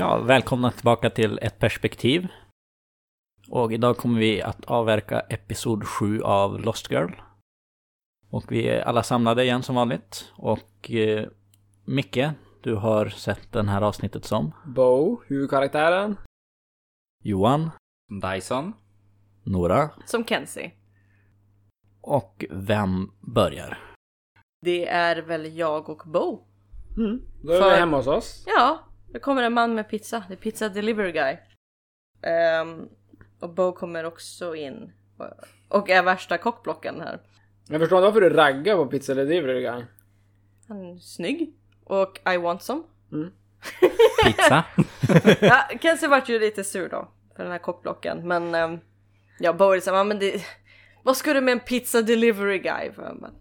Ja, välkomna tillbaka till ett perspektiv. Och idag kommer vi att avverka episod 7 av Lost Girl. Och vi är alla samlade igen som vanligt. Och eh, Micke, du har sett den här avsnittet som Bo, huvudkaraktären. Johan, Dyson. Nora Som Kenzie. och vem börjar? Det är väl jag och Bo. Mm. Då är För- vi hemma hos oss. Ja, det kommer en man med pizza. Det är pizza delivery guy. Ehm, och Bo kommer också in. Och är värsta kockblocken här. Jag förstår inte varför du raggar på Pizza Delivery Guy. Han är snygg. Och I want some. Pizza? Ja, Kenzie vart ju lite sur då. För den här kockblocken. Men um, ja, Bo är liksom, men det, vad ska du med en pizza delivery guy för? Men,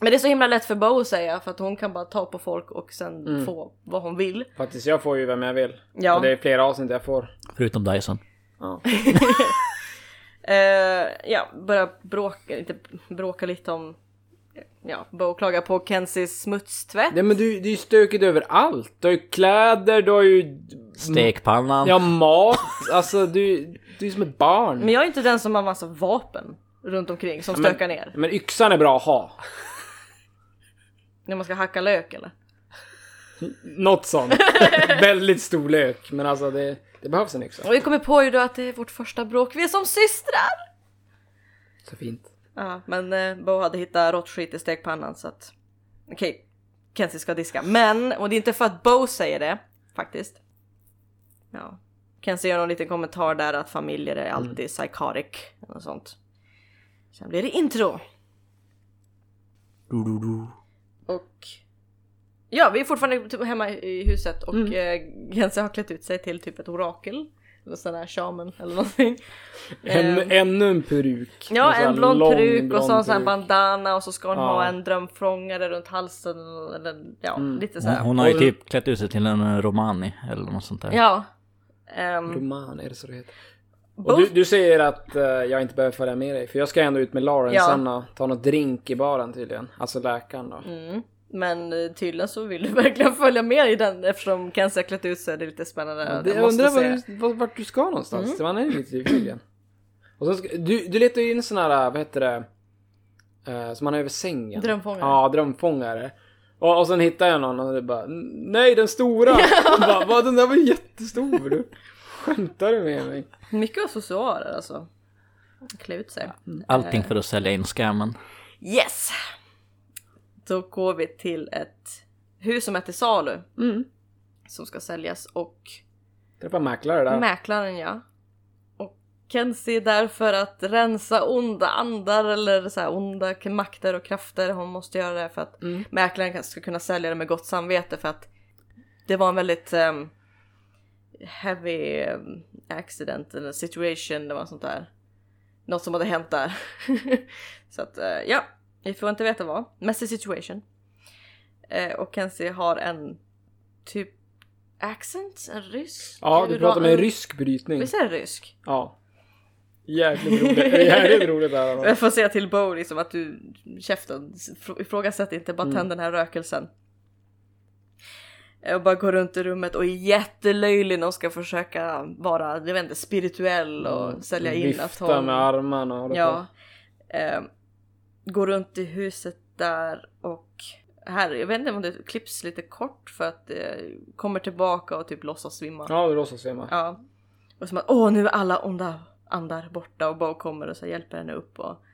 men det är så himla lätt för Bo att säga för att hon kan bara ta på folk och sen få vad hon vill. Faktiskt, jag får ju vem jag vill. Ja. Och det är flera avsnitt jag får. Förutom Dyson. Ja. Eh, ja, börja bråka, inte bråka lite om... Ja, Bo klagar på Kenzies smutstvätt. Nej men du, det är ju stökigt överallt. Du har ju kläder, du har ju... Stekpannan. Ja, mat. Alltså du, du är som ett barn. Men jag är inte den som har massa vapen runt omkring som men- stökar ner. Men yxan är bra att ha. När man ska hacka lök eller? Något sånt. Väldigt stor lök. Men alltså det, det behövs en yxa. Och vi kommer på ju då att det är vårt första bråk. Vi är som systrar! Så fint. Ja, men eh, Bo hade hittat råttskit i stekpannan så att... Okej, Kenzie ska diska. Men, och det är inte för att Bo säger det, faktiskt. Ja. Kenzie gör någon liten kommentar där att familjer är alltid psychotic. Och sånt. Sen blir det intro. Du, du, du. Och... Ja, vi är fortfarande typ hemma i huset och mm. Kenzie har klätt ut sig till typ ett orakel. Eller sån här shaman eller någonting. En, Ehm, ännu en peruk. Ja, så här en blond lång peruk och så en sån här bandana och så ska hon Ja. ha en drömfångare runt halsen. Eller ja, lite så Hon, här. hon har ju typ klätt ut sig till en romani eller något sånt där. Ja. Um, Roman, är det så det heter? Du, du säger att eh, jag inte behöver följa med dig, för jag ska ändå ut med Lauren Ja. sen och ta något drink i baren tydligen. Alltså läkaren då. mm, men eh, tydligen så vill du verkligen följa med i den eftersom Kenzie har klätt ut sig. Det är lite spännande. Det, jag undrar var du, var, vart du ska någonstans. Mm. Det var han lite nyfiken. Och sen ska, du, du letar ju in sån här, vad heter det, eh, som man har över sängen. Drömfångare. Ja, drömfångare. Och, och sen hittar jag någon och det bara, nej den stora! Och bara, den där var jättestor! Du. Skämtar du med mig? Mycket accessoarer alltså. Klä ut sig. Allting för att sälja in scammen. Yes! Då går vi till ett hus som är till salu. Mm. Som ska säljas och Träffa mäklare där. Mäklaren ja. Och Kenzie är där för att rensa onda andar eller så här onda makter och krafter. Hon måste göra det för att Mm. mäklaren ska kunna sälja det med gott samvete för att det var en väldigt ehm, heavy ehm, accident eller situation, det var sånt där. Något som hade hänt där. så att eh, ja, vi får inte veta vad. Messy situation. Eh, och Kenzie har en typ accent, en rysk? Ja, du pratar med en- rysk brytning. Visst är det rysk? Ja. Jävligt roligt. Jävligt roligt där. Jag får säga till Bo liksom att du, käften, fr- ifrågasätt inte, bara tänd den här rökelsen. Och bara gå runt i rummet och är jättelöjlig när hon ska försöka vara, jag vet inte, spirituell och sälja in att Vifta hon... med armarna och Ja. Eh, går runt i huset där och här, jag vet inte om det klipps lite kort för att det kommer tillbaka och typ låtsas svimma. Ja, du låtsas svimma. Ja. Och som att åh nu är alla onda andar borta och Bo kommer och så hjälper henne upp och Eh,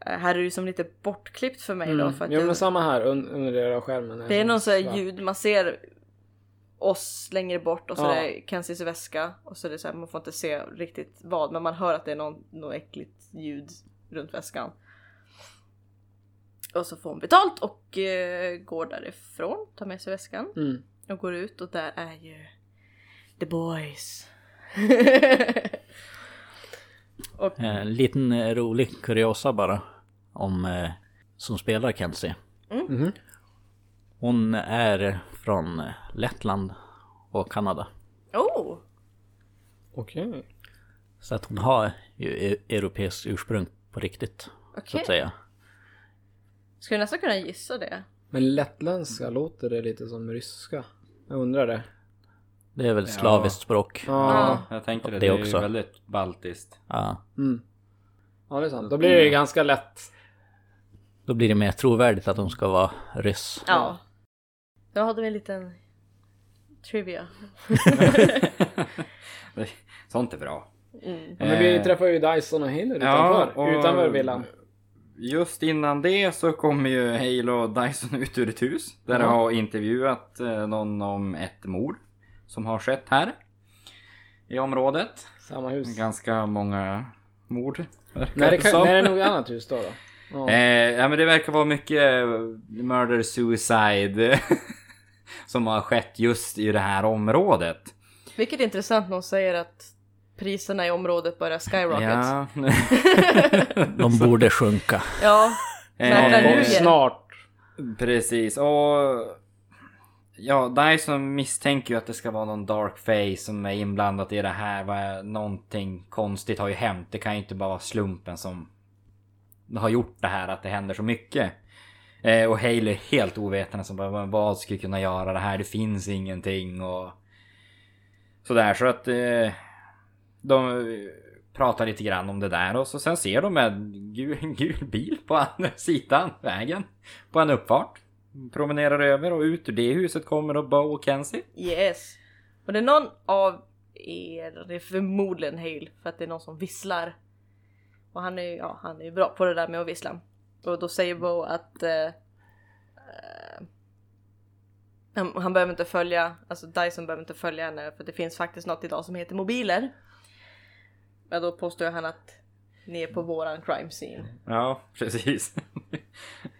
här är det som lite bortklippt för mig då Mm. för att Jo men jag, samma här, un under röda skärmen. det är någon sån här ljud, man ser oss längre bort och så Ja. är det Kenzies väska och så är det så här, man får inte se riktigt vad men man hör att det är någon, något äckligt ljud runt väskan. Och så får hon betalt och eh, går därifrån, tar med sig väskan Mm. och går ut och där är ju the boys. och Eh, En liten eh, rolig kuriosa bara. Om eh, som spelar Kenzie. Mhm. Hon är från Lettland och Kanada. oh! Okej. Så att hon har ju e- europeiskt ursprung på riktigt. Så Okej. att säga. Skulle nästan kunna gissa det. Men lettländska låter det lite som ryska? Jag undrar det. Det är väl slaviskt språk. Ja. Jag tänkte det, Det det, är också. ju väldigt baltiskt. Ja. Mm. Ja, det är sant. Då blir det ju ganska lätt. Då blir det mer trovärdigt att de ska vara ryss. Ja. Då hade vi en liten trivia. Sånt är bra. Mm. Ja, men vi Eh, träffar ju Dyson och Hiller Ja, utanför. och- Utanför villan. Just innan det så kommer ju Hale och Dyson ut ur ett hus. Där de Ja. har intervjuat eh, någon om ett mord som har skett här. I området. Samma hus. Ganska många mord. verkar Nej, det, kan, som. nej, det är nog ett annat hus då. då. Ja. Eh, ja men det verkar vara mycket eh, murder suicide som har skett just i det här området. Vilket är intressant när hon säger att priserna i området börjar skyrocket. Ja. De borde sjunka. ja. Eh, snart. Precis och Ja, Dyson misstänker ju att det ska vara någon dark face som är inblandat i det här. Vad- Någonting konstigt har ju hänt. Det kan ju inte bara vara slumpen som har gjort det här att det händer så mycket. Eh, och Haley är helt ovetande som bara vad skulle kunna göra det här? Det finns ingenting och sådär så att eh, de pratar lite grann om det där och så sen ser de en gul, en gul bil på andra sidan vägen på en uppfart. Promenerar över och ut ur det huset kommer då Bo och Kenzie. Yes. Och det är någon av er, det är förmodligen Hale, för att det är någon som visslar. Och han är ju ja, han är ju bra på det där med att vissla. Och då säger Bo att eh, eh, han, han behöver inte följa, alltså Dyson behöver inte följa henne för det finns faktiskt något idag som heter mobiler. Men då påstår han att ni är på våran crime scene. Ja, precis.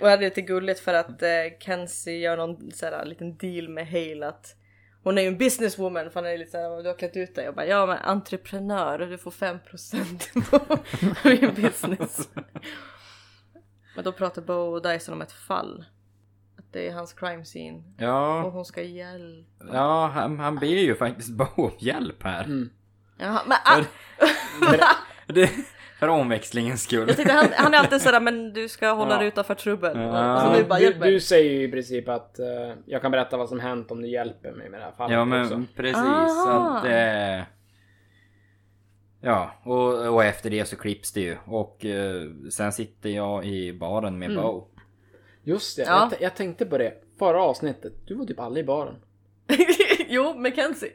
Och det är lite gulligt för att eh, Kenzie gör någon sån liten deal med Hale att hon är ju en businesswoman för han är lite såhär, du har klätt ut dig. Jag bara, ja men entreprenör och du får 5% på min business. men då pratar Bo och Dyson om ett fall. Att det är hans crime scene. Och Ja, hon ska hjälpa. ja han, han ber ju faktiskt Bo om hjälp här. Mm. Jaha, men ah! Det, för omväxlingens skull. Jag tänkte han, han är alltid sådär, men du ska hålla Ja. dig utanför trubbel. Ja. Så nu bara du, hjälp mig. du säger ju i princip att eh, jag kan berätta vad som hänt om du hjälper mig med det här fallet Ja men också. precis. Aha. Att, eh, ja, och, och efter det så klipps det ju. Och eh, sen sitter jag i baren med Mm. Bo. Just det, Ja. jag, t- jag tänkte på det. Förra avsnittet, du var typ aldrig i baren. jo, Mackenzie.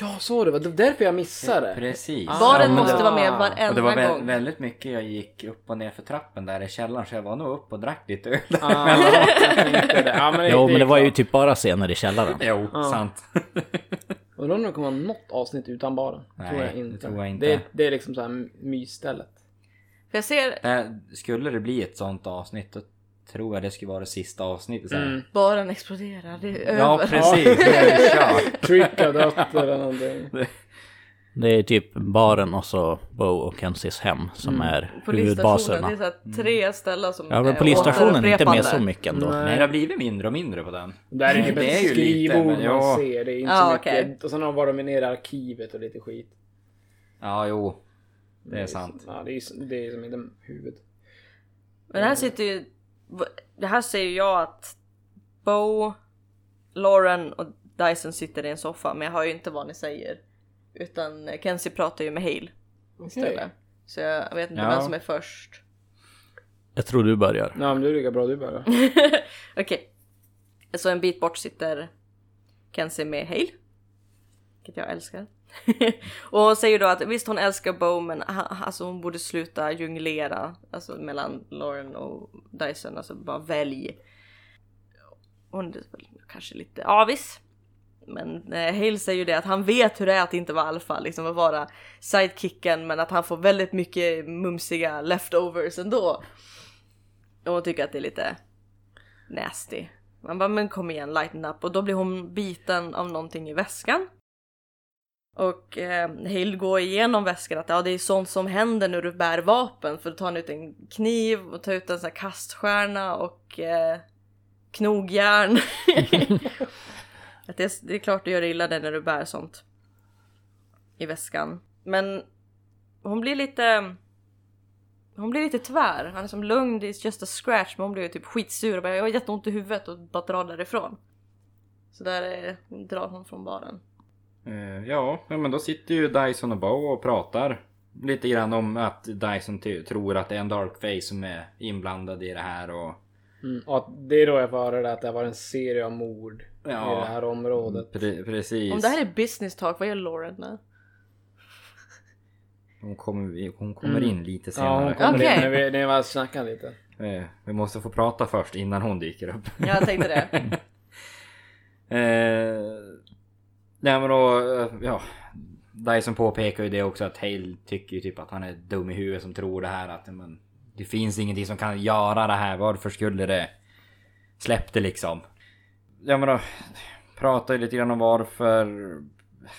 Ja, så det var. Det var därför jag missade. Precis. Ah. Baren måste det- vara med varenda Och det var vä- gång. väldigt mycket jag gick upp och ner för trappen där i källaren så jag var nog upp och drack lite öl. Ah, det. Ja, men det, Jo, det men det var ju typ bara scener i källaren. Jo, Ja. sant. Undrar om det kommer vara något avsnitt utan baren. Nej, tror jag det inte. tror jag inte. Det, det är liksom så här mysstället. För jag ser Skulle det bli ett sånt avsnitt då tror jag det skulle vara det sista avsnittet. sen. Mm. baren exploderar, det är Ja över. precis, det är kört. Eller någonting. Det är typ baren och så Bo och Kenzies hem som är Polisstationen, det är huvudbaserna. så här tre ställen som Ja men är polisstationen är inte med så mycket ändå. Nej. Nej, det har blivit mindre och mindre på den. Där är typ Det är ett ju lite, skrivbord men ja. man ser. Det är inte Ja, så mycket. okej. Och sen har de varit med nere i arkivet och lite skit. Ja, jo. Det är sant. Ja, det är, det är som inte huvud. Men här sitter ju... Det här säger jag att Bo, Lauren och Dyson sitter i en soffa men jag hör ju inte vad ni säger. Utan Kenzie pratar ju med Hale istället. Så jag vet inte Ja. vem som är först. Jag tror du börjar. Ja men du är lika bra du börjar. Okej. Så en bit bort sitter Kenzie med Hale. Vilket jag älskar. och hon säger då att visst hon älskar Bo men ha- alltså hon borde sluta jonglera alltså mellan Lauren och Dyson. Alltså bara välj. Hon är väl kanske lite avis. Men eh, Hale säger ju det att han vet hur det är att inte vara alfa, liksom att vara sidekicken men att han får väldigt mycket mumsiga leftovers ändå. Och hon tycker att det är lite nasty. Man bara men kom igen lighten up och då blir hon biten av någonting i väskan. Och eh, Hale går igenom väskan att ja, det är sånt som händer när du bär vapen för då tar han ut en kniv och tar ut en sån här kaststjärna och eh, knogjärn. att det, är, det är klart du gör illa dig när du bär sånt i väskan. Men hon blir lite hon blir lite tvär. Han är som lugn, it's just a scratch. Men hon blir ju typ skitsur och bara jag har jätteont i huvudet och bara drar därifrån. Så där eh, drar hon från baren. Eh, ja, men då sitter ju Dyson och Bo och pratar lite grann om att Dyson tror att det är en Darkface som är inblandad i det här och... Mm. Och att det är då jag får höra det att det var en serie av mord Ja. i det här området. Pre- precis. Om det här är business talk, vad gör Lauren nu? Hon kommer, hon kommer Mm. in lite Ja, hon senare. kommer Okej. dit när vi, när vi väl snackar lite. Eh, vi måste få prata först innan hon dyker upp. Jag tänkte det. Eh, nej men då, eh, ja. Dyson påpekar ju det också att Hale tycker ju typ att han är dum i huvudet som tror det här att men, det finns ingenting som kan göra det här. Varför skulle det? Släpp det liksom. Ja men då pratar ju lite grann om varför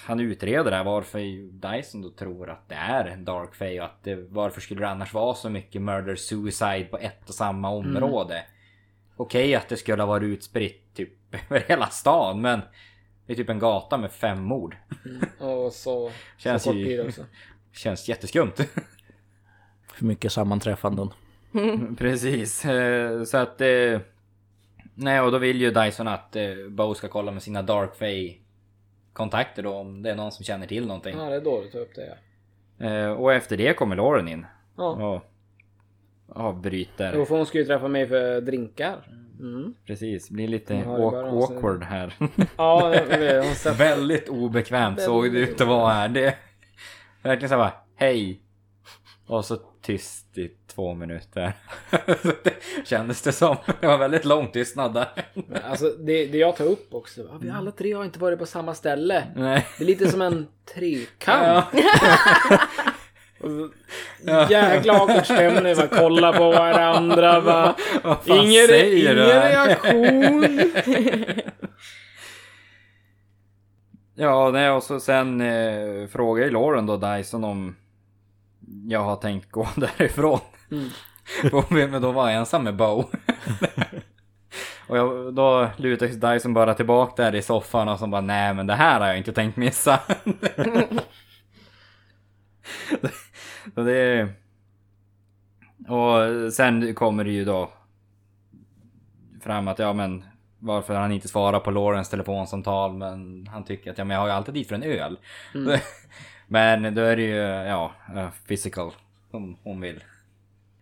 han utreder det här. Varför Dyson då tror att det är en Dark Fae och att det, varför skulle det annars vara så mycket murder suicide på ett och samma område? Okej att det skulle ha varit utspritt typ över hela stan men det är typ en gata med fem mord. Och så, Känns så kort tid också. Känns jätteskumt. För mycket sammanträffanden. Precis. eh, Så att... eh, Nej och då vill ju Dyson att eh, Bo ska kolla med sina Dark Fae kontakter då om det är någon som känner till någonting. Ja, det är då du tar upp det ja. Och efter det kommer Lauren in. Ja. Och avbryter. Jo, för hon ska ju träffa mig för drinkar. Mm. Precis, blir lite awkward här. Ja, det-. Väldigt obekvämt såg det ut att vara här. Det... Verkligen såhär bara, hej. Och så tyst i två minuter. Det Kändes det som. Det var väldigt lång tystnad där. Alltså det, det jag tar upp också. Vi alla tre har inte varit på samma ställe. Nej. Det är lite som en trekant. Ja. Jäkla awkward stämning. Man kollar på varandra. Va? Ingen, ingen reaktion. Ja, nej, och så sen eh, frågar ju Lauren då Dyson om jag har tänkt gå därifrån. Mm. Men då var jag ensam med Bo. och jag, då lutar sig Dyson bara tillbaka där i soffan och så bara nej men det här har jag inte tänkt missa. Så det Och sen kommer det ju då fram att ja men varför han inte svarar på Laurens telefonsamtal men han tycker att ja men jag har ju alltid dit för en öl. men då är det ju ja eh, physical som hon vill.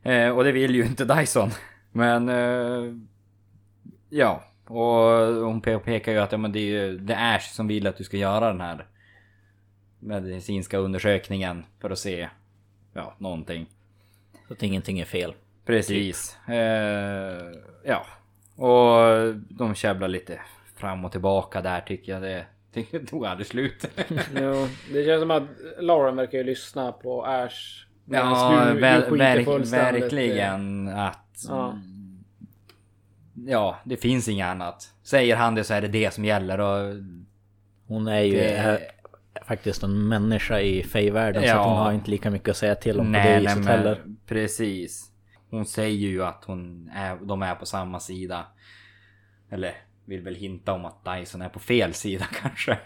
Eh, och det vill ju inte Dyson. Men eh, ja och hon pe- pekar ju att ja, men det är ju är Ash som vill att du ska göra den här medicinska undersökningen för att se ja någonting. Så att ingenting är fel. Precis. Eh, ja. Och de käbblar lite fram och tillbaka där tycker jag. Det, tog aldrig slut. jo, det känns som att Lauren verkar ju lyssna på Ash. ja, du- verk, fullständigt i- verkligen att... Ja. Ja, det finns inget annat. Säger han det så är det det som gäller och... Hon är ju Det- är faktiskt en människa i Fey-världen så att hon Ja. har inte lika mycket att säga till om på det viset heller. precis. Hon säger ju att hon är, de är på samma sida. Eller vill väl hinta om att Dyson är på fel sida kanske.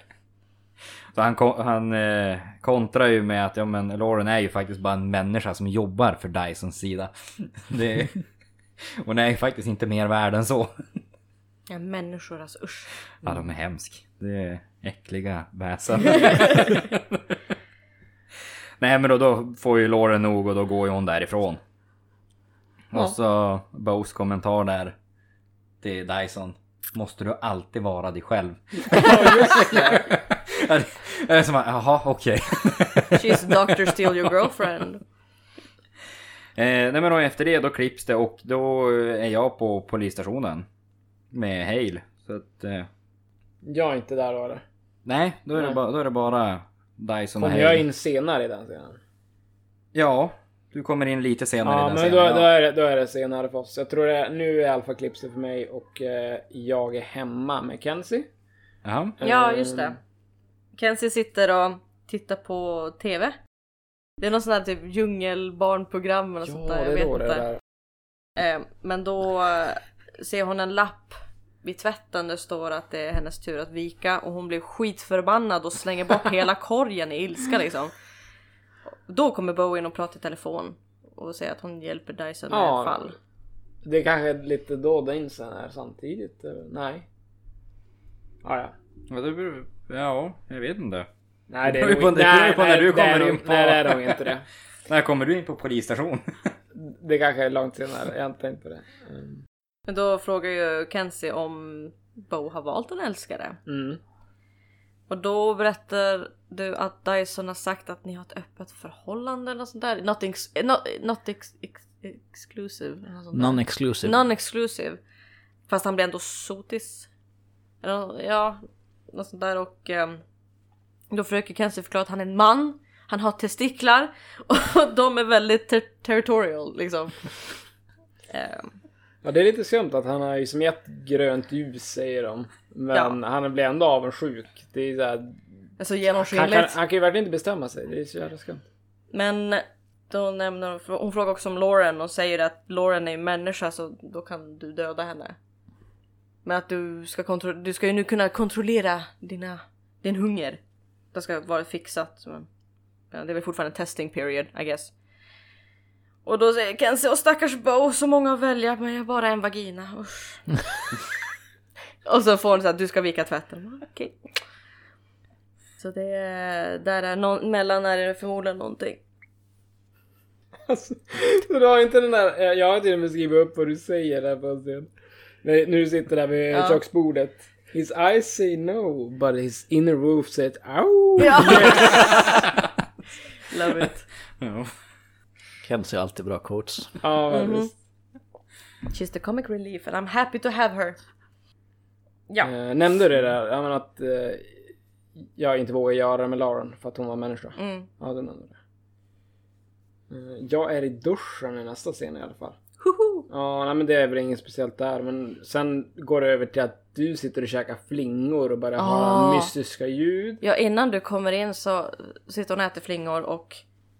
Så han, han eh, kontrar ju med att ja, men Lauren är ju faktiskt bara en människa som jobbar för Dysons sida. Det, hon är ju faktiskt inte mer värd än så. Ja, människor alltså usch. Ja, de är hemsk. Det äckliga väsen. Nej men då, då får ju Lauren nog och då går ju hon därifrån. Ja. Och så Bows kommentar där till Dyson. Måste du alltid vara dig själv? Ja, just det. Jag är som att, jaha okej. She's Dr. Steal your girlfriend. Eh, nej men då efter det då klipps det och då är jag på polisstationen. Med Hale. Så att... Eh, Jag är inte där då eller? Nej, då är, det Nej. bara, då är det bara Dyson och Kommer jag in senare i den scenen? Ja, du kommer in lite senare i Ja, den men scenen. då, då, ja. är det, då är det senare för oss. Jag tror det, nu är alfa det för mig och eh, jag är hemma med Kenzie. Jaha. Ja, Eh, just det. Kenzie sitter och tittar på TV. Det är någon sån här typ djungelbarnprogram eller Ja, sånt det där. Jag vet det inte. är där. Eh, men då eh, ser hon en lapp vid tvätten det står att det är hennes tur att vika och hon blir skitförbannad och slänger bort hela korgen i ilska liksom. Då kommer Bo in och pratar i telefon och säger att hon hjälper Dyson med Ja. fall. Det är kanske lite då den sen är samtidigt. eller? Nej. Ah, ja. Ja, det beror, Ja, jag vet inte. Nej, det är nog på- det beror ju på när du kommer nog- in på- Nej, det är nog inte det. När kommer du in på polisstation? Det kanske är långt senare, jag har inte tänkt på det. Mm. Men då frågar ju Kenzie om Bo har valt en älskare. Mm. Och då berättar du att Dyson har sagt att ni har ett öppet förhållande eller något sånt där. Not, ex, not, not ex, ex, exclusive. Non-exclusive. Non-exclusive. Fast han blir ändå sotis. Eller, ja, något sånt där och ehm, då försöker Kenzie förklara att han är en man. Han har testiklar och de är väldigt ter- territorial liksom. Ehm, Ja, det är lite skumt att han har ju som gett grönt ljus säger de. Men han blir ändå avundsjuk. Det är så här, alltså han, kan, genomskinligt. han kan ju verkligen inte bestämma sig. Det är så jävla skumt. Men då nämner hon, hon frågar också om Lauren och säger att Lauren är en människa så då kan du döda henne. Men att du ska, kontro- du ska ju nu kunna kontrollera dina, din hunger. Det ska vara fixat. Men, ja, det är väl fortfarande testing period I guess. Och då säger Kenzie, åh stackars Bo, så många att välja men jag har bara en vagina. Usch. och så får hon så att du ska vika tvätten. Okej. Så det är, där är någon, mellan är det förmodligen någonting. Alltså, så du har inte den där, eh, jag har till och med skrivit upp vad du säger där på en scen. När, när du sitter där vid Ja. köksbordet. His eyes say no, but his inner wolf said ow. Ja! Love it. Ja. Kenzie har alltid bra quotes. Ja, Mhm. visst. She's the comic relief and I'm happy to have her. Ja. Eh, nämnde du det där, ja, men att eh, jag inte vågar göra det med Lauren för att hon var människa? Mm. Ja, du nämnde det. Eh, jag är i duschen i nästa scen i alla fall. Hoho. Ja, nej, men det är väl inget speciellt där. Men sen går det över till att du sitter och käkar flingor och börjar Ah. höra mystiska ljud. Ja, innan du kommer in så sitter hon och äter flingor och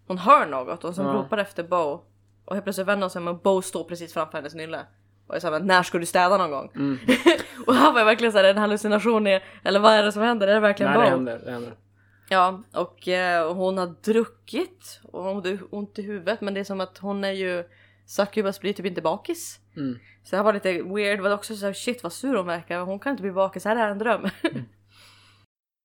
hon hör något och så Ja. ropar efter Bo. Och helt plötsligt vänder hon sig men Bo står precis framför hennes nylle. Och såhär, men när ska du städa någon gång? Mm. och här var jag verkligen såhär, en hallucination är, eller vad är det som händer? Är det verkligen Nej, Bo? det händer. Det händer. Ja, och eh, hon har druckit och hon har ont i huvudet men det är som att hon är ju Succubus blir typ inte bakis. Mm. Så det här var lite weird, det var också så här, shit vad sur hon verkar, hon kan inte bli bakis, här är en dröm.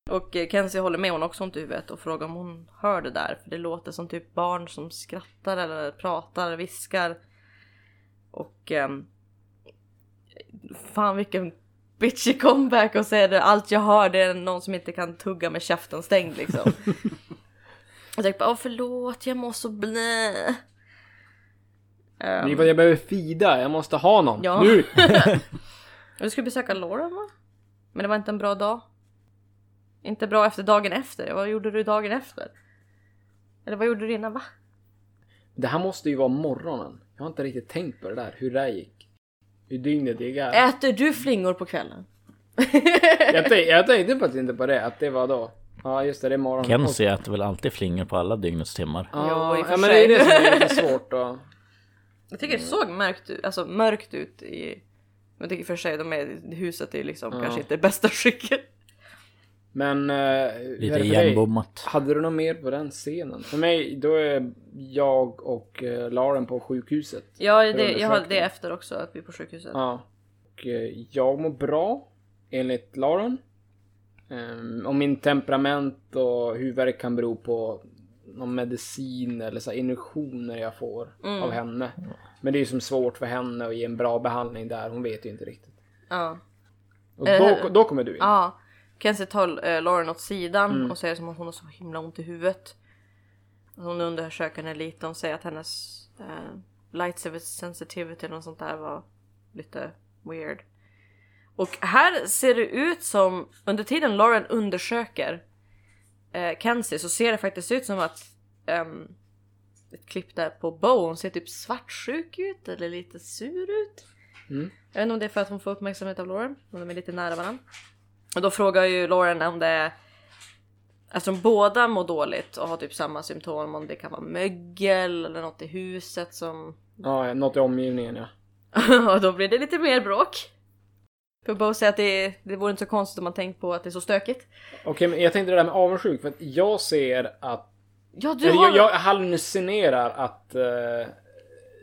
och eh, Kenzie håller med, hon har också ont i huvudet och frågar om hon hör det där för det låter som typ barn som skrattar eller pratar, viskar. Och ehm, fan vilken bitchy comeback och säger det, allt jag hör det är någon som inte kan tugga med käften stängd liksom. jag tänkte bara, åh förlåt jag mår så blä. Att jag behöver fida, jag måste ha någon. Ja. Nu! Du skulle besöka Lauren va? Men det var inte en bra dag. Inte bra efter dagen efter. Vad gjorde du dagen efter? Eller vad gjorde du innan va? Det här måste ju vara morgonen. Jag har inte riktigt tänkt på det där, hur det där gick. Hur dygnet gick är. Äter du flingor på kvällen? Jag, tänk, jag tänkte faktiskt inte på det, att det var då. Ja just det, det är morgon. Kenzie äter väl alltid flingor på alla dygnets timmar. Ja, Jo, i och för ja men det är sig. det som är lite svårt då. Jag tycker det såg mörkt ut, alltså mörkt ut i... Jag tycker för sig de är, huset är liksom Ja. kanske inte det bästa skicket. Men... Uh, Lite igenbommat. Hade du något mer på den scenen? För mig, då är jag och uh, Lauren på sjukhuset. Ja, det, jag har det efter också, att vi är på sjukhuset. Ja. Och eh, jag mår bra, enligt Lauren. Um, och min temperament och huvudvärk kan bero på någon medicin eller så här injektioner jag får Mm. av henne. Men det är ju som svårt för henne att ge en bra behandling där, hon vet ju inte riktigt. Ja. Och Eh, då, då kommer du in. Ja, Kenzie tar eh, Lauren åt sidan Mm. och säger som att hon har så himla ont i huvudet. Hon undersöker henne lite, hon säger att hennes eh, light sensitivity eller något sånt där var lite weird. Och här ser det ut som, under tiden Lauren undersöker eh, Kenzie så ser det faktiskt ut som att ehm, ett klipp där på Bo, hon ser typ svartsjuk ut eller lite sur ut. Mm. Jag vet inte om det är för att hon får uppmärksamhet av Lauren, om de är lite nära varandra. Och då frågar ju Lauren om det är Eftersom båda mår dåligt och har typ samma symptom, om det kan vara mögel eller något i huset som... Ja, något i omgivningen ja. och då blir det lite mer bråk. För Bo säger att det, det vore inte så konstigt om man tänkt på att det är så stökigt. Okej, men jag tänkte det där med avundsjuk för att jag ser att... Ja, du har... jag, jag hallucinerar att eh,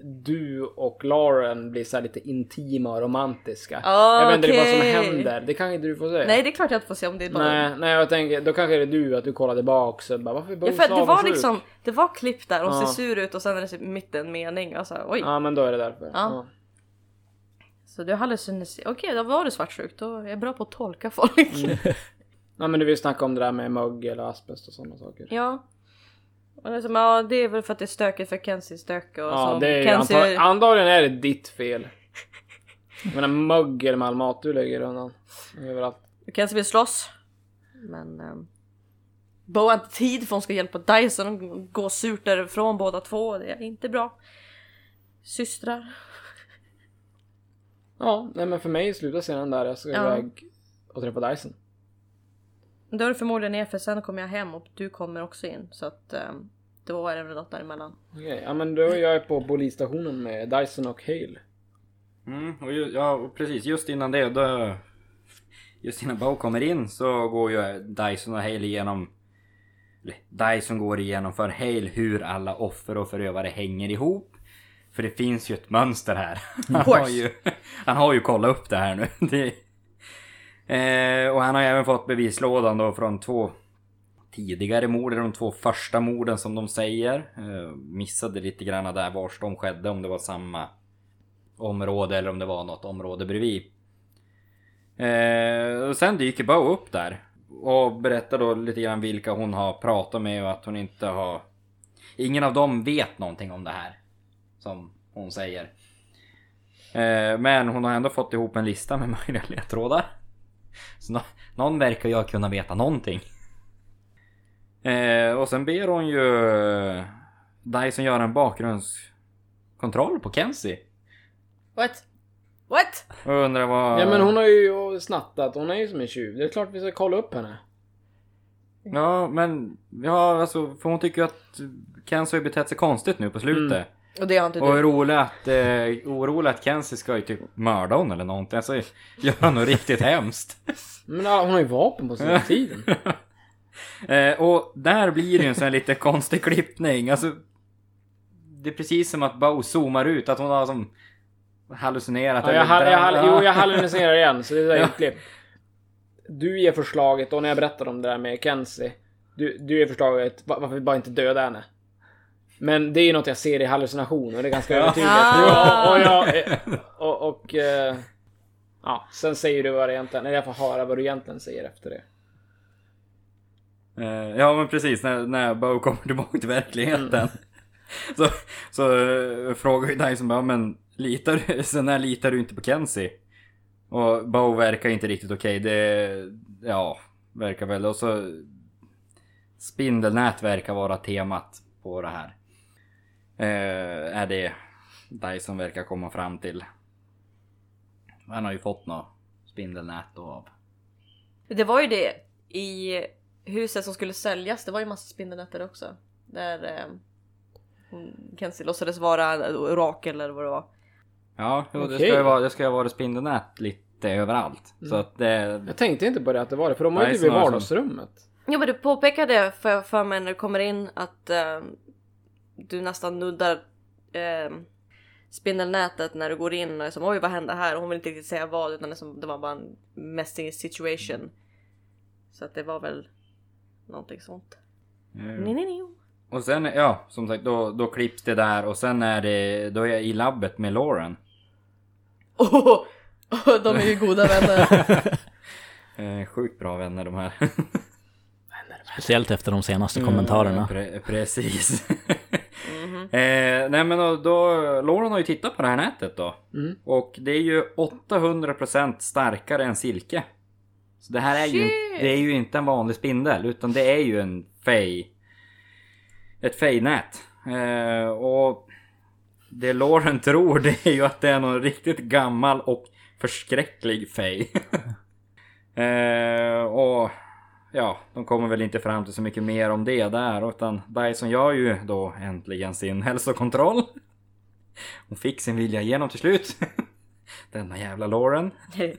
du och Lauren blir så här lite intima och romantiska. Ah, jag vet inte vad som händer. Det kanske inte du får se. Nej det är klart jag inte får se om det är bara... nej, nej, jag tänker då kanske det är du att du kollar tillbaka och bara varför Ja, för så det var liksom, det var klipp där, hon Ja. ser sur ut och sen är det typ mitt en mening. Alltså, oj. Ja men då är det därför. Ja. Så du har hallucination. Okej, då var du svartsjuk. Då är jag bra på att tolka folk. Mm. ja men du vill snacka om det där med mögel eller asbest och sådana saker. ja. Och det, är som, ja, det är väl för att det är stökigt för Kenzie stökig och Ja, så det är Kenzie... antag- antagligen är det ditt fel. Jag menar mögel med all mat du lägger undan. Överallt. Kenzie vill slåss. Men... Um, Bo har inte tid för hon ska hjälpa Dyson och gå surt därifrån båda två. Det är inte bra. Systrar. Ja, nej men för mig slutar scenen där. Jag ska Ja. iväg och träffa Dyson. Då är det förmodligen ner för sen kommer jag hem och du kommer också in. Så att um, då är det väl något däremellan. Okej, ja men då är jag på polisstationen med Dyson och Hale. Mm, och ju, ja och precis just innan det då... Just innan Bo kommer in så går ju Dyson och Hale igenom... Eller Dyson går igenom för Hale hur alla offer och förövare hänger ihop. För det finns ju ett mönster här. Han har ju, han har ju kollat upp det här nu. Det, eh, och han har även fått bevislådan då från två tidigare mord, eller de två första morden som de säger. Eh, missade lite grann där vars de skedde, om det var samma område eller om det var något område bredvid. Eh, och sen dyker Bo upp där och berättar då lite grann vilka hon har pratat med och att hon inte har... Ingen av dem vet någonting om det här. Som hon säger. Eh, men hon har ändå fått ihop en lista med möjliga ledtrådar. Så nå- någon verkar ju kunna veta någonting. Eh, och sen ber hon ju Dyson göra en bakgrundskontroll på Kenzie. What? What? Och undrar vad... Ja men hon har ju snattat, hon är ju som en tjuv. Det är klart vi ska kolla upp henne. Ja men... Ja alltså för hon tycker ju att Kenzie har ju betett sig konstigt nu på slutet. Och det har inte Och du. orolig att, eh, orolig att Kenzie ska ju typ mörda hon eller någonting. Alltså göra något riktigt hemskt. Men hon har ju vapen på sig hela tiden. Eh, och där blir det ju en sån här lite konstig klippning. Alltså, det är precis som att Bo zoomar ut, att hon har som hallucinerat. Ja, jag, eller hall, jag, hall, jo, jag hallucinerar igen, så det är Ja. ja. klipp. Du ger förslaget, och när jag berättade om det där med Kenzie. Du, du ger förslaget va- varför vi bara inte döda henne. Men det är ju något jag ser i hallucination och det är ganska Ja. övertydligt. Ah. Och, och, jag, eh, och, och eh, ja, sen säger du vad det egentligen, eller jag får höra vad du egentligen säger efter det. Eh, ja men precis, när, när Bo kommer tillbaka till verkligheten. Mm. Så, så frågar ju Dyson bara, men litar du, sen när litar du inte på Kenzie? Och Bo verkar inte riktigt okej, det, ja, verkar väl. Och så spindelnät verkar vara temat på det här. Eh, är det Dyson verkar komma fram till. Han har ju fått något spindelnät då av Det var ju det i huset som skulle säljas. Det var ju massa spindelnät där också. Där eh, Kenzie låtsades vara orakel eller vad det var. Ja, jo, det ska ju vara, det ska ju vara spindelnät lite överallt. Så att det... Jag tänkte inte på det att det var det, för de har ju typ i snarare som- vardagsrummet. Jo men du påpekade för, för mig när du kommer in att eh, du nästan nuddar eh, spindelnätet när du går in och är som oj vad hände här? Och hon vill inte riktigt säga vad utan det, som, det var bara en messy situation. Så att det var väl någonting sånt. Mm. Nej, nej, nej. Och sen, ja, som sagt, då, då klipps det där och sen är det, då är jag i labbet med Lauren. Oh, de är ju goda vänner. Eh, sjukt bra vänner de här. Speciellt efter de senaste Mm, kommentarerna. Pre- precis. Eh, nej men då, Lauren har ju tittat på det här nätet då. Mm. Och det är ju 800% starkare än silke. Så det här är ju, det är ju inte en vanlig spindel utan det är ju en fej. Ett fejnät. Eh, och det Lauren tror det är ju att det är någon riktigt gammal och förskräcklig fej. eh, och ja, de kommer väl inte fram till så mycket mer om det där utan Dyson gör ju då äntligen sin hälsokontroll. Hon fick sin vilja igenom till slut. Denna jävla Lauren.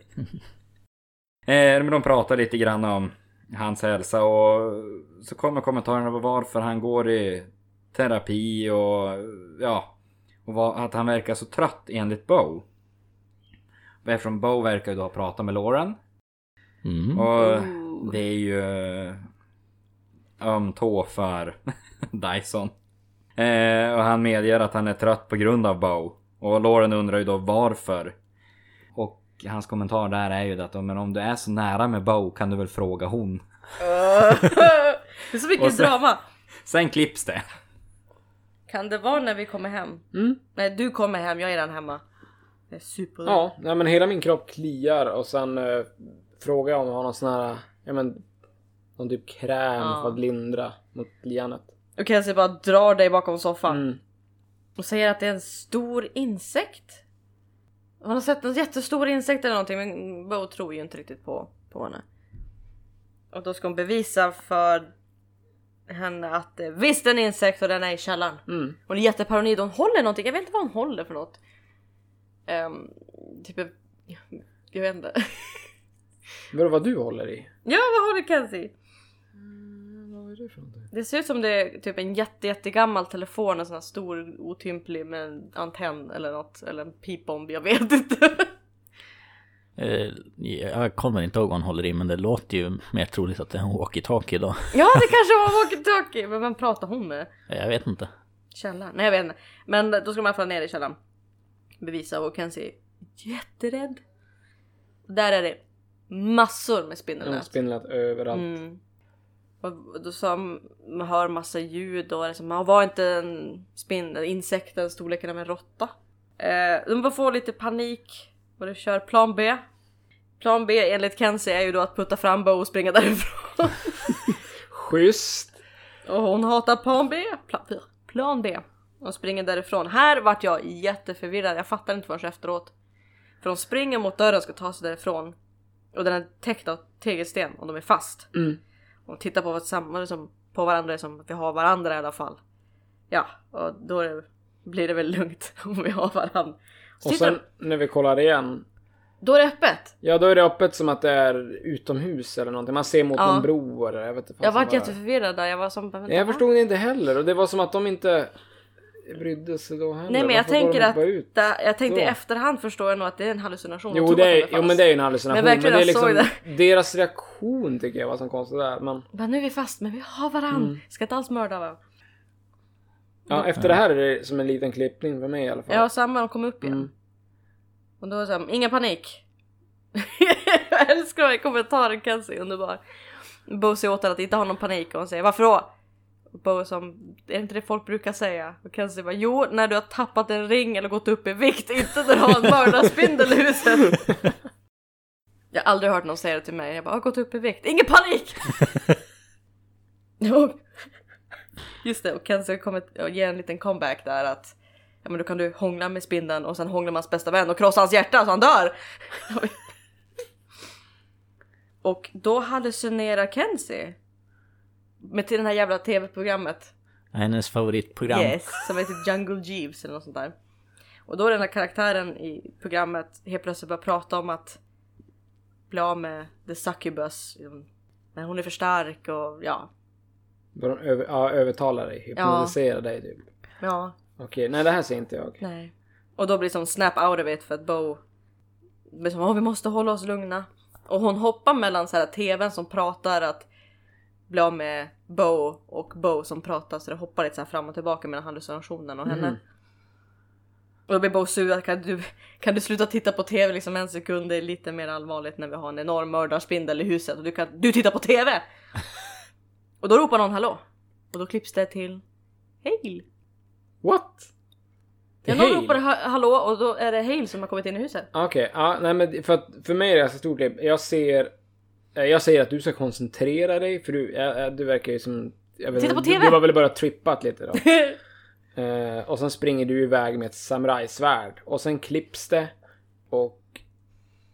Eh, men de pratar lite grann om hans hälsa och så kommer kommentarerna på varför han går i terapi och ja. Och var, att han verkar så trött enligt Bo. Eftersom Bo verkar ju då ha pratat med Lauren. Mm. Och Det är ju öm tå för Dyson. Eh, och han medger att han är trött på grund av Bo. Och Lauren undrar ju då varför. Och hans kommentar där är ju att men om du är så nära med Bo kan du väl fråga hon. det är så mycket sen- drama. Sen klipps det. Kan det vara när vi kommer hem? Mm. Nej du kommer hem, jag är redan hemma. Det är super... Ja, nej, men hela min kropp kliar och sen eh, frågar jag om jag har någon sån här, ja men, någon typ kräm Ja. för att lindra mot kliandet. Och Kenzie bara drar dig bakom soffan. Mm. Och säger att det är en stor insekt. Han har sett en jättestor insekt eller någonting men Bo tror ju inte riktigt på, på henne. Och då ska hon bevisa för henne att det visst är en insekt och den är i källaren. Mm. Hon är jätteparanoid, hon håller någonting, jag vet inte vad hon håller för något. Um, typ, jag vet inte. Vadå vad du håller i? ja vad håller Kenzie? Vad är det för någonting? Det ser ut som det är typ en jätte, jättegammal telefon, en sån här stor otymplig med en antenn eller något, eller en pipbomb, jag vet inte. Eh, Jag kommer inte ihåg vad hon håller i men det låter ju mer troligt att det är en walkie-talkie då. ja det kanske var walkie-talkie, men vem pratar hon med? Jag vet inte. Källaren? Nej jag vet inte. Men då ska man falla ner i källaren. Bevisa och Kenzie är jätterädd. Där är det massor med Jag har spindelnät. överallt. Mm. Och då sa man hör massa ljud och liksom, man var inte en spindel, insekten storleken av en råtta. Eh, de bara får lite panik och de kör plan B. Plan B enligt Kenzie är ju då att putta fram Bo och springa därifrån. Schysst! och hon hatar plan B. Plan, plan B. Och springer därifrån. Här vart jag jätteförvirrad, jag fattar inte förrän efteråt. För de springer mot dörren och ska ta sig därifrån. Och den är täckt av tegelsten och de är fast. Mm. Och tittar på, samma, liksom, på varandra som att vi har varandra i alla fall. Ja, och då det, blir det väl lugnt om vi har varandra. Så Och sen när vi kollar igen. Då är det öppet. Ja då är det öppet som att det är utomhus eller någonting. Man ser mot Ja. någon bro eller jag vet inte. Jag vart jätteförvirrad där. Jag var som... vänta, Jag förstod det inte heller och det var som att de inte brydde sig då heller. Nej men jag tänker att... ut? Jag tänkte i Så. efterhand förstår jag nog att det är en hallucination. Jo det, är, jo men det är ju en hallucination. Men Men, det är liksom såg deras reaktion tycker jag var som konstigt där. Men Men nu är vi fast, men vi har varandra. Mm. Ska inte alls mörda varandra. ja, efter det här är det som en liten klippning för mig i alla fall. Ja, samma. De kom upp igen. Mm. Och då var det såhär, ingen panik. jag älskar den här kommentaren Kenzie, underbar. Bo säger åt att inte ha någon panik och hon säger varför då? Och Bo som, är det inte det folk brukar säga? Och Kenzie bara, jo när du har tappat en ring eller gått upp i vikt, inte när du har en mördarspindel i huset. jag har aldrig hört någon säga det till mig, jag bara, har gått upp i vikt, ingen panik! Jo. Just det, och Kenzie kommer ge en liten comeback där att Ja men då kan du hångla med spindeln och sen hångla med hans bästa vän och krossa hans hjärta så han dör! och då hallucinerar Kenzie. Med till det här jävla tv-programmet. Hennes favoritprogram. Yes, som heter Jungle Jeeves eller något sånt där. Och då är den här karaktären i programmet helt plötsligt börjar prata om att bli av med the succubus. Men hon är för stark och ja. Bara de över, ja, övertala dig, hypnotisera dig typ. Ja, Okej, nej det här ser inte jag. Nej. Och då blir det som snap out of it för att Bo blir som, "Åh, vi måste hålla oss lugna. Och hon hoppar mellan så här tvn som pratar att bli av med Bo och Bo som pratar så det hoppar lite så här fram och tillbaka mellan hallucinationen och henne. Mhm. Och då blir Bo sur, kan du, kan du sluta titta på tv liksom en sekund, det är lite mer allvarligt när vi har en enorm mördarspindel i huset och du kan, du tittar på tv! och då ropar någon hallå. Och då klipps det till Hale. What? Ja, någon ropar ha- hallå och då är det Hale som har kommit in i huset. Okej, ja, nej men för, att, för mig är det ganska stort. Jag ser... eh, Jag säger att du ska koncentrera dig för du, ja, ja, du verkar ju som... Jag vet, Titta på TV! Du, du har väl bara trippat lite då. Eh, och sen springer du iväg med ett samurajsvärd. Och sen klipps det. Och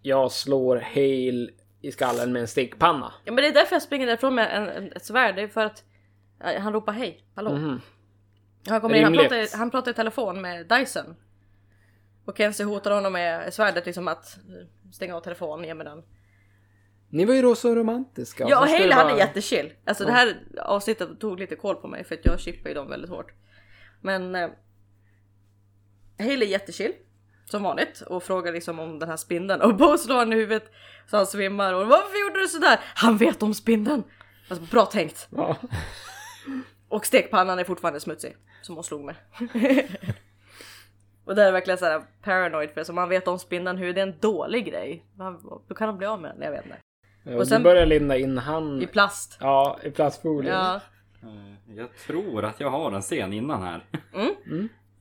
jag slår Hale i skallen med en stickpanna. Ja men det är därför jag springer därifrån med en, en, ett svärd, det är för att eh, han ropar hej, hallå. Mhm. Han, kommer in, han, pratar, han pratar i telefon med Dyson. Och Kenzie hotar honom med svärdet liksom att eh, stänga av telefonen, ge mig den. Ni var ju då så romantiska. Ja och sen ska Hale det han är jättechill. Alltså det här avsnittet tog lite koll på mig för att jag chippar ju dem väldigt hårt. Men... Eh, Hale är jättechill. Som vanligt och frågar liksom om den här spindeln och Bo slår han i huvudet så han svimmar och varför gjorde du sådär? Han vet om spindeln! Alltså, bra tänkt. Ja. Och stekpannan är fortfarande smutsig. Som hon slog med. och det är verkligen såhär paranoid för som man vet om spindeln hur det är en dålig grej. Man- Då kan de bli av med den, jag vet inte. Och sen- du börjar linda in han... I plast. Ja, i plastfolie. Ja. Eh, Jag tror att jag har en scen innan här.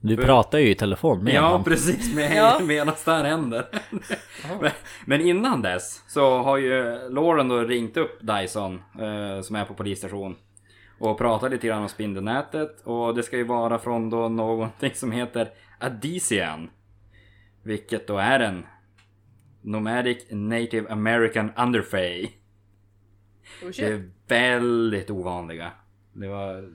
Du pratar ju i telefon med Ja, honom. precis. Med, Ja. Medan det här händer. men, men innan dess så har ju Lauren då ringt upp Dyson eh, som är på polisstation. Och pratat lite grann om spindelnätet. Och det ska ju vara från då någonting som heter Adician. Vilket då är en Nomadic Native American Underfay. Oh Det är väldigt ovanliga. Det var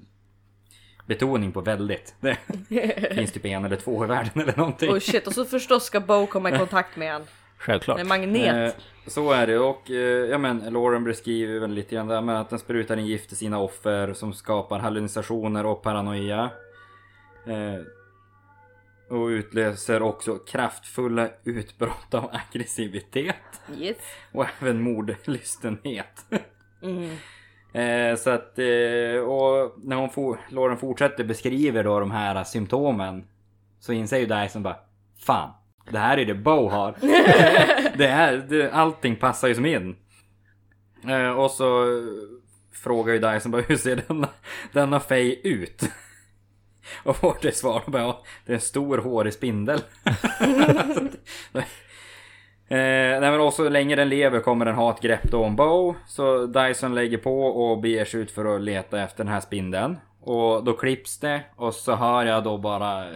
betoning på väldigt. Det finns typ en eller två i världen eller någonting. Oh shit. Och så förstås ska Bo komma i kontakt med han. Självklart. Med magnet. Eh, så är det och eh, ja men Lauren beskriver väl lite grann det här med att den sprutar in gift i sina offer som skapar hallucinationer och paranoia. Eh, och utlöser också kraftfulla utbrott av aggressivitet. Yes. Och även mordlystenhet. Mm. Eh, så att, eh, och när hon for, Lauren fortsätter beskriver då de här symptomen så inser ju Dyson bara Fan, det här är det Bo har. det här, det, allting passar ju som in. Eh, och så frågar ju Dyson bara hur ser denna, denna Faye ut? och får det svar bara ja, det är en stor hårig spindel. Eh, nej men också så länge den lever kommer den ha ett grepp då om Bo. Så Dyson lägger på och beger sig ut för att leta efter den här spindeln. Och då klipps det och så hör jag då bara...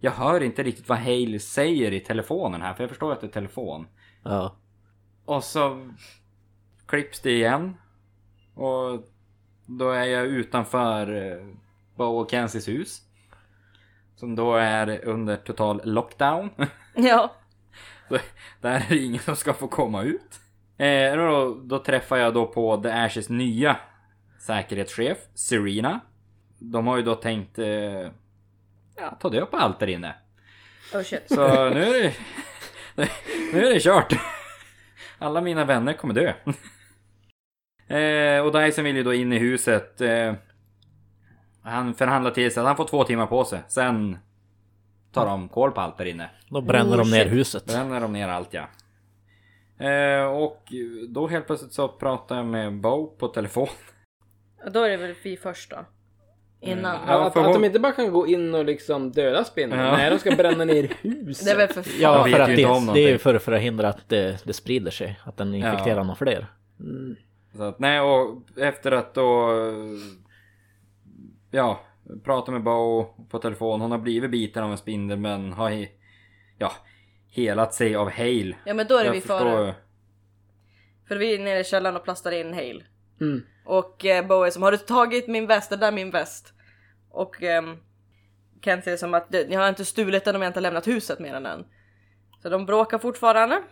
Jag hör inte riktigt vad Hale säger i telefonen här för jag förstår att det är telefon. Ja. Och så klipps det igen. Och då är jag utanför eh, Bo och Kensies hus. Som då är under total lockdown. Ja. Där är det ingen som ska få komma ut. Eh, då, då träffar jag då på The Ashes nya säkerhetschef, Serena. De har ju då tänkt eh, ja, ta död på allt där inne. Oh shit. Så nu är det, nu är det kört. Alla mina vänner kommer dö. Eh, och Dyson vill ju då in i huset. Eh, han förhandlar till sig att han får två timmar på sig. Sen tar de koll på allt där inne. Då bränner Oh, de ner shit. huset. Bränner de ner allt ja. Eh, och då helt plötsligt så pratar jag med Bo på telefon. Och Då är det väl vi först då. Innan. Mm. Ja, att, för att de inte bara kan gå in och liksom döda spindeln. Ja. Nej, de ska bränna ner huset. Det är väl för fan. Ja, för att det, det är ju någonting. för att förhindra att det, det sprider sig. Att den infekterar Ja. någon fler. Så att, nej och efter att då... Ja, prata med Bo på telefon. Hon har blivit biten av en spindel men har... he- Ja, helat sig av Hale. Ja men då är det vi förstår- före. För vi är nere i källaren och plastar in Hale. Mm. Och eh, Bo är som har du tagit min väst? Det där är min väst. Och ehm, Kent säger som att "Det- jag har inte stulit den om jag inte har lämnat huset mer än den. Så de bråkar fortfarande.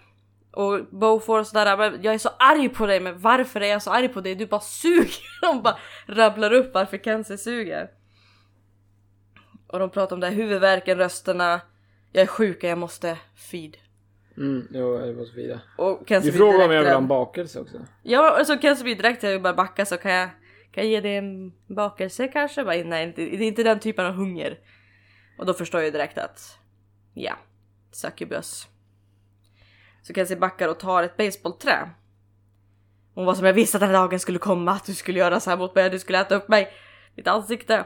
Och får sådär, "Men jag är så arg på dig men varför är jag så arg på dig? Du bara suger! De bara rabblar upp varför Kenzie suger. Och de pratar om det här huvudvärken, rösterna. Jag är sjuk och jag måste feed. Mm, jo, var så vidare. Och Kenzie Du frågar om jag vill ha en bakelse också. Ja, alltså kanske blir direkt jag vill bara backa så kan jag, kan jag ge dig en bakelse kanske? Bara, nej, det är inte den typen av hunger. Och då förstår jag direkt att, ja, succubus. Så Kenzie backar och tar ett baseballträ. Hon var som jag visste att den här dagen skulle komma, att du skulle göra så här mot mig, att du skulle äta upp mig. Ditt ansikte.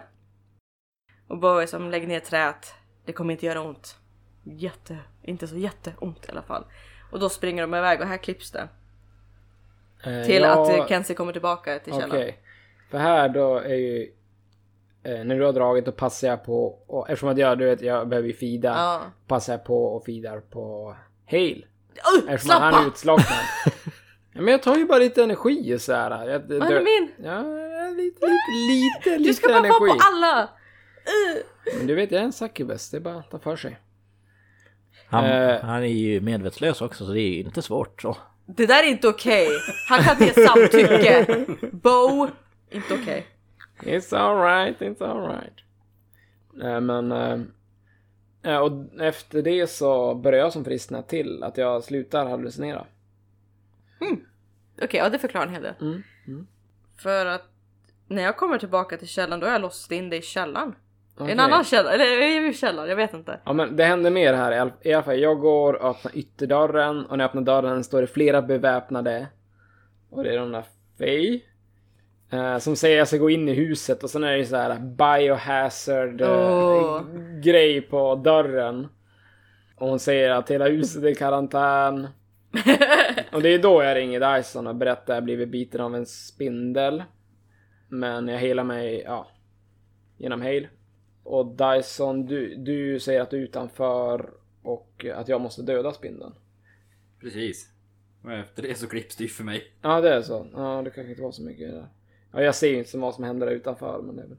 Och Bo är som lägger ner träet. Det kommer inte göra ont. Jätte, inte så jätteont i alla fall. Och då springer de iväg och här klipps det. Eh, Till ja, att eh, Kenzie kommer tillbaka till Okej. källaren. För här då är ju... Eh, när du har dragit då passar jag på... Och eftersom att jag, du vet, jag behöver ju fida. Ja. Passar jag på och fidar på Hale. Uh, Eftersom att han är slappa! utslocknad. ja, men jag tar ju bara lite energi och sådär. Jag, Vad är min? Ja, lite, lite, lite, lite Du ska bara energi. vara på alla! Uh. Men du vet, jag är en succubus. Det är bara att ta för sig. Han, Eh. han är ju medvetslös också så det är ju inte svårt så. Det där är inte okej. Han kan inte ge samtycke. Bo, inte okej. It's alright, it's alright. Nej men... eh, Och efter det så börjar jag som friskna till, att jag slutar hallucinera. Okej, ja det förklarar en hel del. Mm. Mm. För att när jag kommer tillbaka till källaren då har jag låst in det i källaren. Okej. En annan källare, eller är det källaren? Jag vet inte. Ja men det händer mer här i alla fall. Jag går och öppnar ytterdörren och när jag öppnar dörren står det flera beväpnade. Och det är de där Faye. Eh, som säger att jag ska gå in i huset och sen är det så här biohazard Åh. grej på dörren. Och hon säger att hela huset är i karantän. och det är då jag ringer Dyson och berättar att jag blivit biten av en spindel. Men jag helar mig, ja, genom hail. Och Dyson, du, du säger att du är utanför och att jag måste döda spindeln. Precis. Och efter det så klipps det ju för mig. Ja, det är så. Ja, det kanske inte var så mycket där. Ja, jag ser ju inte vad som händer där utanför, men det är väl...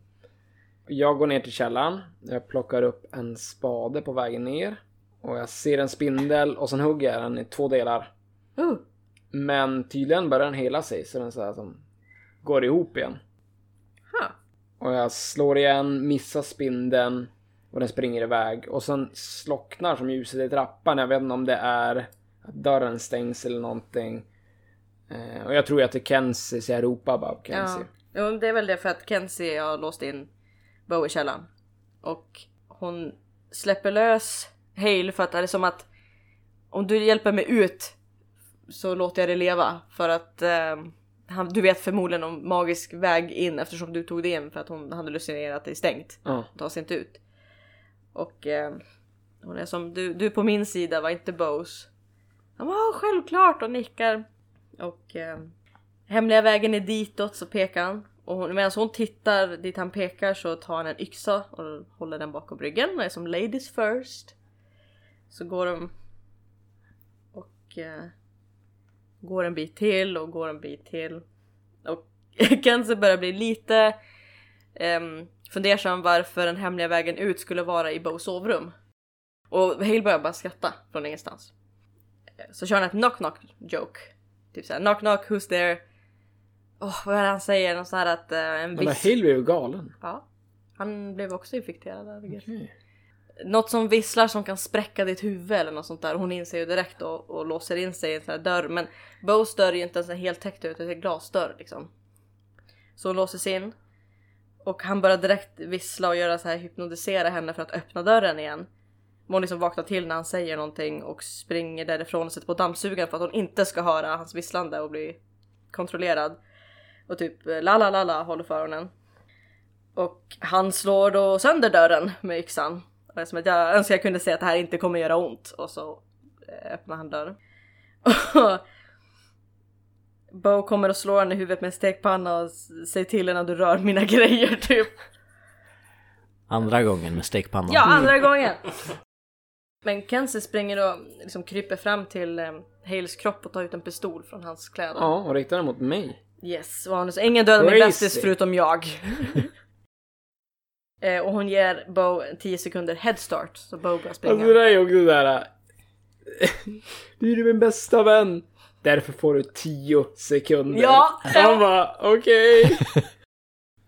Jag går ner till källaren. Jag plockar upp en spade på vägen ner. Och jag ser en spindel och sen hugger jag den i två delar. Uh, Men tydligen börjar den hela sig, så den så här som går ihop igen. huh. Och jag slår igen, missar spindeln och den springer iväg. Och sen slocknar som ljuset i trappan. Jag vet inte om det är att dörren stängs eller någonting. Eh, och jag tror att det är Kenzie, så jag ropar bara på Kenzie. Ja. Jo, det är väl det för att Kenzie har låst in Bo i källaren. Och hon släpper lös Hale för att det är som att om du hjälper mig ut så låter jag dig leva. För att eh, han, du vet förmodligen om magisk väg in eftersom du tog det in för att hon hade hallucinerat att det är stängt. Ja. Ta sig inte ut. Och eh, hon är som du, du är på min sida var inte Bose. Han bara "Ja, självklart och nickar. Och eh, hemliga vägen är ditåt så pekar han. Och hon, medan hon tittar dit han pekar så tar han en yxa och håller den bakom ryggen. Och är som ladies first. Så går de och eh, går en bit till och går en bit till. Och Kenzie börjar bli lite eh, fundersam varför den hemliga vägen ut skulle vara i Bows sovrum. Och Hale börjar bara skratta från ingenstans. Eh, så kör han ett knock knock joke. Typ såhär knock knock who's there? Åh vad är det han säger? Något sånt här att uh, en Men viss... Hill blev ju galen. Ja. Han blev också infekterad av. Okej. Något som visslar som kan spräcka ditt huvud eller något sånt där. Hon inser ju direkt och, och låser in sig i en sån här dörr. Men Bows dörr är ju inte ens en helt täckt ut, det är en glasdörr liksom. Så hon låses in. Och han börjar direkt vissla och göra så här hypnotisera henne för att öppna dörren igen. Hon liksom vaknar till när han säger någonting och springer därifrån och sätter på dammsugaren för att hon inte ska höra hans visslande och bli kontrollerad. Och typ eh, la la la la håller för öronen. Och han slår då sönder dörren med yxan. Och det är som att jag önskar jag kunde säga att det här inte kommer göra ont. Och så eh, öppnar han dörren. Bo kommer och slår henne i huvudet med en stekpanna och säger till henne att du rör mina grejer typ. Andra gången med stekpannan. Ja, andra gången! Men Kenzie springer då, liksom kryper fram till eh, Hales kropp och tar ut en pistol från hans kläder. Ja, och riktar den mot mig. Yes, och han så ingen dödar min Crazy. bästis förutom jag. eh, och hon ger Bo 10 sekunder headstart så Bo börjar springa. Alltså det där är också såhär... Du är min bästa vän. Därför får du 10 sekunder. Ja, Han bara, okej.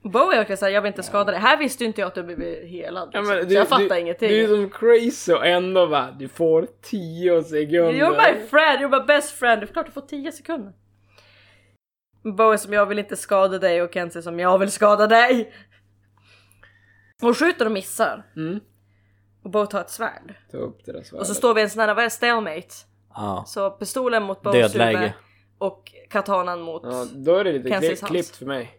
Bo är verkligen såhär, jag vill inte skada dig. Här visste ju inte jag att du blivit helad. Ja, liksom. så du- jag fattar du, ingenting. Du är som crazy och ändå bara, du får 10 sekunder. You're my friend, you're my best friend. Det är klart du får 10 sekunder. Bo är som jag vill inte skada dig och Kenzie som jag vill skada dig. Hon skjuter och missar. Mm. Och Bo tar ett svärd. Ta upp det där svärdet. Och så står vi i en sån här, vad är stalemate? Ja. Så pistolen mot Bows huvud och katanan mot... Ja, då är det lite klippt för mig.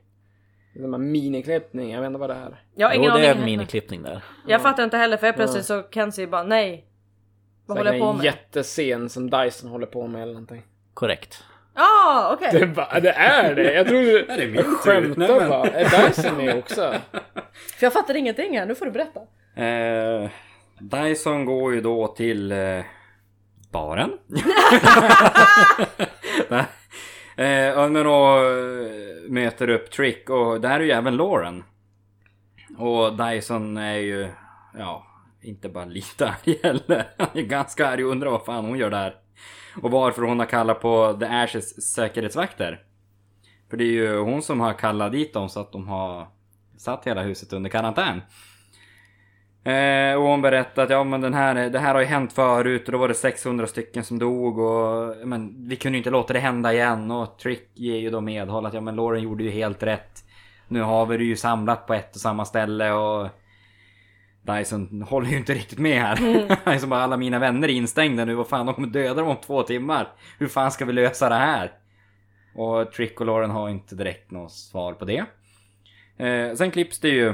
Det är som en miniklippning, jag vet inte vad det är. Jag Jo, det är en miniklippning där. Jag fattar inte heller för jag plötsligt så Kenzie bara nej. Vad håller jag på en med? jättescen som Dyson håller på med eller någonting. Korrekt. Ja, ah, okej. Det, är bara, det är det! Jag tror du Är det tur? skämtar Nej, men- bara. Är Dyson med också? För jag fattar ingenting här, nu får du berätta. Eh, Dyson går ju då till eh, baren. Eh, men då eh, möter upp Trick och där är ju även Lauren. Och Dyson är ju, ja, inte bara lite arg heller. Han är ganska arg och undrar vad fan hon gör där. Och varför hon har kallat på The Ashes säkerhetsvakter. För det är ju hon som har kallat dit dem så att de har satt hela huset under karantän. Eh, och hon berättade att ja, men den här, det här har ju hänt förut och då var det 600 stycken som dog och men, vi kunde ju inte låta det hända igen och Trick ger ju då medhåll att ja men Lauren gjorde ju helt rätt. Nu har vi det ju samlat på ett och samma ställe och Dyson håller ju inte riktigt med här. Är som bara alla mina vänner är instängda nu, vad fan de kommer döda dem om två timmar. Hur fan ska vi lösa det här? Och Trick och Lauren har inte direkt något svar på det. Eh, sen klipps det ju,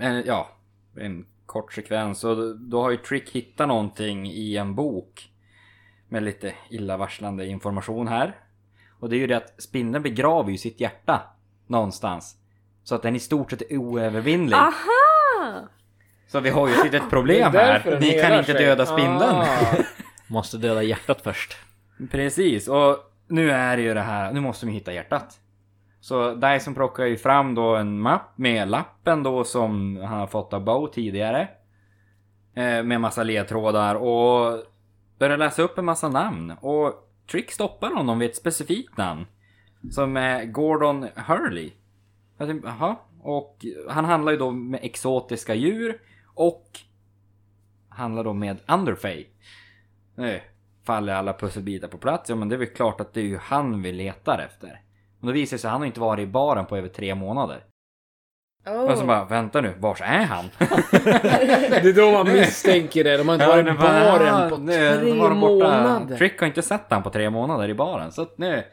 eh, ja, en kort sekvens och då har ju Trick hittat någonting i en bok med lite illavarslande information här. Och det är ju det att spindeln begraver ju sitt hjärta någonstans. Så att den i stort sett är oövervinnlig. Aha! Så vi har ju ett litet problem här. Vi kan inte sig. döda spindeln. Ah. Måste döda hjärtat först. Precis, och nu är det ju det här, nu måste vi hitta hjärtat. Så Dyson plockar ju fram då en mapp med lappen då som han har fått av Bow tidigare. Eh, med massa ledtrådar och börjar läsa upp en massa namn. Och Trick stoppar honom vid ett specifikt namn. Som är Gordon Hurley. Jag tänkte, aha. och han handlar ju då med exotiska djur och handlar då med Underfay. Nu faller alla pusselbitar på plats. Ja men det är väl klart att det är ju han vi letar efter. Men då visar det sig att han har inte varit i baren på över tre månader. Oh. Och så bara, vänta nu, vars är han? Det är då man misstänker det. De har inte varit i baren på tre nu månader. Trick har inte sett han på tre månader i baren. Så att nu...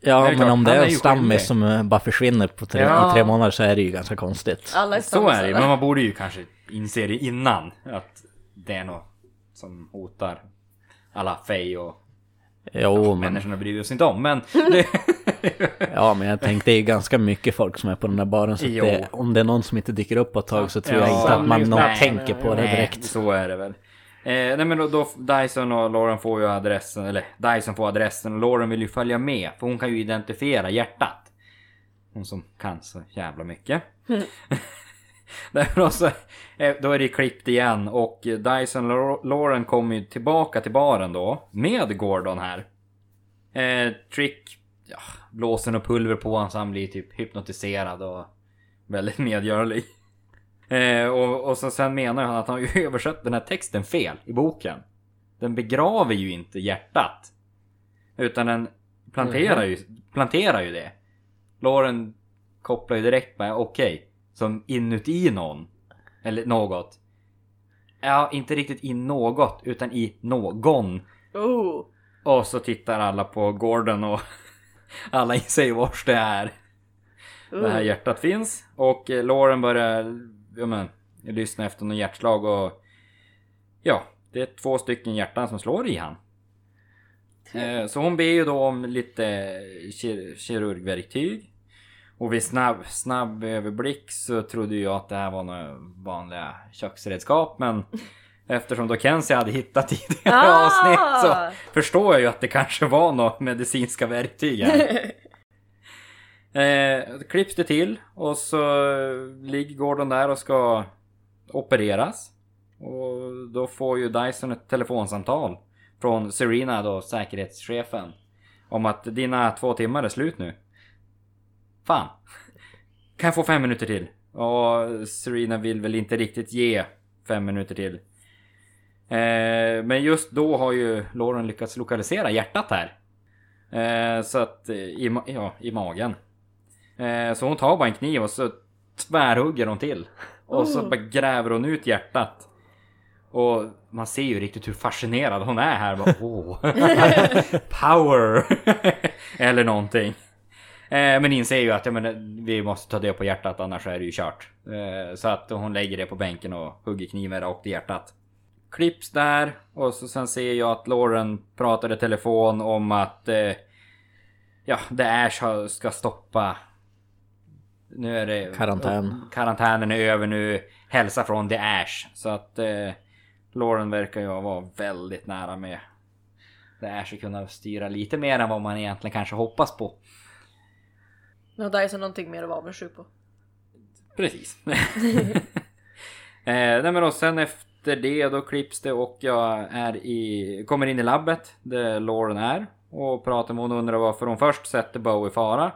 Ja, men klart, om det är är stammis som eh, bara försvinner på tre, Ja. tre månader så är det ju ganska konstigt. Alla är Så är det men man borde ju kanske inse det innan. Att det är något som hotar alla Fey och Jo, men, människorna bryr oss inte om. Men det, ja, men jag tänkte det är ganska mycket folk som är på den där baren. Så det, om det är någon som inte dyker upp på ett tag så tror jag Ja. inte att man någon Nej, tänker på det Nej, direkt. så är det väl. Eh, nej men då, då Dyson och Lauren får ju adressen, eller Dyson får adressen och Lauren vill ju följa med för hon kan ju identifiera hjärtat. Hon som kan så jävla mycket. Därför också, eh, då är det klippt igen och Dyson Lauren kommer ju tillbaka till baren då med Gordon här. Eh, Trick ja, blåser och pulver på honom så han blir typ hypnotiserad och väldigt medgörlig. Eh, och, och så sen menar han att han har översatt den här texten fel i boken. Den begraver ju inte hjärtat. Utan den planterar ju, planterar ju det. Lauren kopplar ju direkt med okej, som inuti någon. Eller något. Ja, inte riktigt i något, utan i någon. Oh. Och så tittar alla på Gordon och alla inser vars det är det här Oh. hjärtat finns. Och eh, Lauren börjar ja, men, lyssna efter någon hjärtslag och ja, det är två stycken hjärtan som slår i han. Eh, Så hon ber ju då om lite kir- kirurgverktyg. Och vid snabb, snabb överblick så trodde jag att det här var några vanliga köksredskap men Eftersom då Kenzie hade hittat tidigare Ah! avsnitt så förstår jag ju att det kanske var några medicinska verktyg här. Eh, klipps det till och så ligger Gordon där och ska opereras. Och då får ju Dyson ett telefonsamtal från Serena då, säkerhetschefen. Om att dina två timmar är slut nu. Fan. Kan jag få fem minuter till? Och Serena vill väl inte riktigt ge fem minuter till. Eh, men just då har ju Lauren lyckats lokalisera hjärtat här. Eh, så att eh, i, ma- ja, i magen. Eh, så hon tar bara en kniv och så tvärhugger hon till. Och så Oh. bara gräver hon ut hjärtat. Och man ser ju riktigt hur fascinerad hon är här. Bara. Power! Eller någonting. Eh, men inser ju att jag menar, vi måste ta det på hjärtat annars är det ju kört. Eh, så att hon lägger det på bänken och hugger kniven rakt i hjärtat. Klipps där och så sen ser jag att Lauren pratar i telefon om att eh, Ja, Ash har- ska stoppa Nu är det Karantän. Karantänen är över nu Hälsa från The Ash Så att eh, Lauren verkar ju vara väldigt nära med The Ash att kunna styra lite mer än vad man egentligen kanske hoppas på Nu har Dyson någonting mer att vara avundsjuk på. Precis. eh, nej men och sen efter det då klipps det och jag är i, kommer in i labbet där Lauren är och pratar med hon och undrar varför hon först sätter Bo i fara.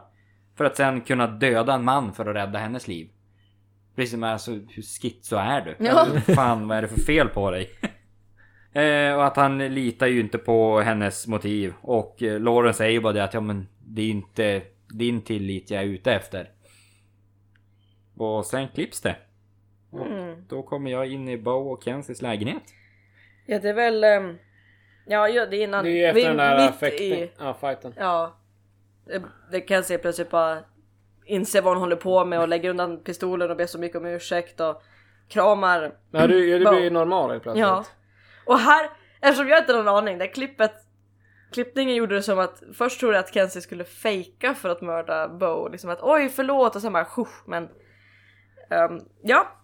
För att sen kunna döda en man för att rädda hennes liv. Precis som alltså, hur schizo är du? Ja. Fan vad är det för fel på dig? eh, och att han litar ju inte på hennes motiv. Och eh, Lauren säger ju bara det att ja men det är inte din tillit jag är ute efter. Och sen klipps det. Och Mm. då kommer jag in i Bo och Kensies lägenhet. Ja det är väl... ehm, Ja, ja det är innan... Det är ju vi efter är den där fäktning. i- Ja, fighten. Ja. Det, det kan jag se plötsligt bara inse vad hon håller på med och lägger undan pistolen och ber så mycket om ursäkt och kramar. Ja, du, du blir ju normal helt plötsligt. Ja. Och här, eftersom jag inte har någon aning, det klippet Klippningen gjorde det som att först trodde jag att Kenzie skulle fejka för att mörda Bo, liksom att oj förlåt och sen bara shush, men ehm, ja.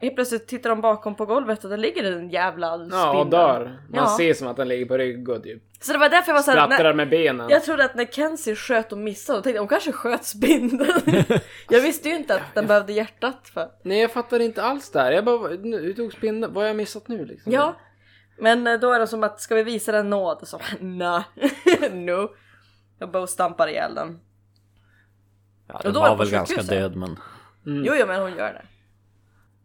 Helt plötsligt tittar de bakom på golvet och där ligger en jävla spindel. Ja, och dör. Man Ja. ser som att den ligger på rygg och typ Så det var därför jag var såhär, sprattlar med benen. jag trodde att när Kenzie sköt och missade, då tänkte jag hon kanske sköt spindeln. jag visste ju inte att den behövde hjärtat för. Nej, jag fattar inte alls där. Jag bara, nu, tog spindeln. Vad har jag missat nu liksom? Ja. Men eh, då är det som att, ska vi visa den nåd? Så, nej. no. Och Bo stampar ihjäl den. Ja, Och den då är var väl ganska död men... Mm. Jo, jo, men hon gör det.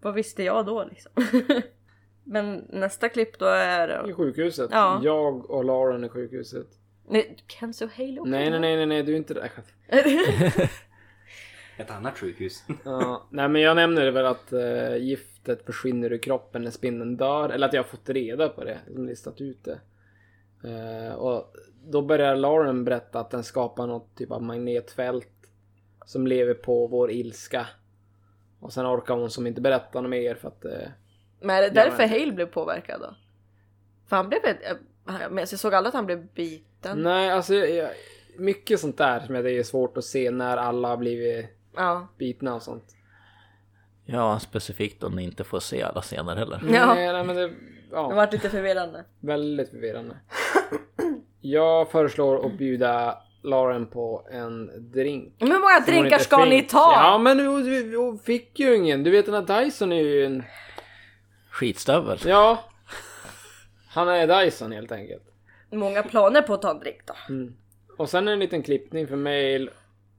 Vad visste jag då liksom? men nästa klipp då är... I sjukhuset. Ja. Jag och Lauren i sjukhuset. Nej, Kenzie och Halo. Nej, nej, nej, nej, nej, du är inte där. Ett annat sjukhus. Ja, nej men jag nämner väl att uh, giftet försvinner ur kroppen när spindeln dör. Eller att jag har fått reda på det, som listat ut det. Eh, och då börjar Lauren berätta att den skapar något typ av magnetfält. Som lever på vår ilska. Och sen orkar hon som inte berätta något mer för att... eh, Men är det därför men- Hale blev påverkad då? För han blev... eh, Men jag såg aldrig att han blev biten. nej, alltså jag, mycket sånt där som jag tycker är svårt att se när alla har blivit Ja. bitna och sånt. Ja, specifikt om ni inte får se alla scener heller. Ja. Nej, nej men det... Det Ja. vart lite förvirrande. Väldigt förvirrande. Jag föreslår att bjuda Lauren på en drink. Men hur många drinkar ska ni ta? Ja men hon fick ju ingen. Du vet den här Dyson är ju en... Skitstövel. Ja. Han är Dyson helt enkelt. Många planer på att ta en drink då? Mm. Och sen en liten klippning för mail,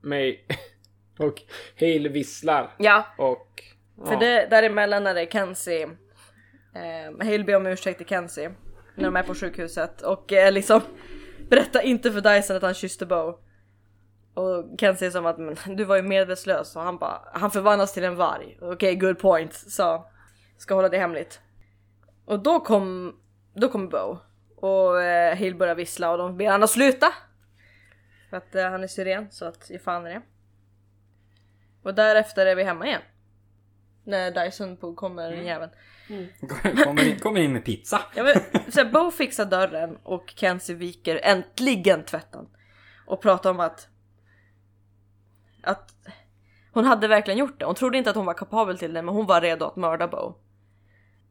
mig och Hale visslar. Ja, Och... för det, däremellan är det Kenzie. Eh, Hale ber om ursäkt till Kenzie. När de är på sjukhuset och eh, liksom berätta inte för Dyson att han kysste Bo. Och Kenzie är som att men, du var ju medvetslös och han bara han förvandlas till en varg. Okej, good point. Så ska hålla det hemligt. Och då kom då kom Bo och eh, Hale börjar vissla och de ber han att sluta. För att eh, han är syren så att ge fan i det. Och därefter är vi hemma igen. När Dyson på kommer Mm. en jävel. kommer, in, kommer in med pizza. Ja, men, så här, Bo fixar dörren och Kenzie viker äntligen tvätten. Och pratar om att... Att hon hade verkligen gjort det. Hon trodde inte att hon var kapabel till det men hon var redo att mörda Bo.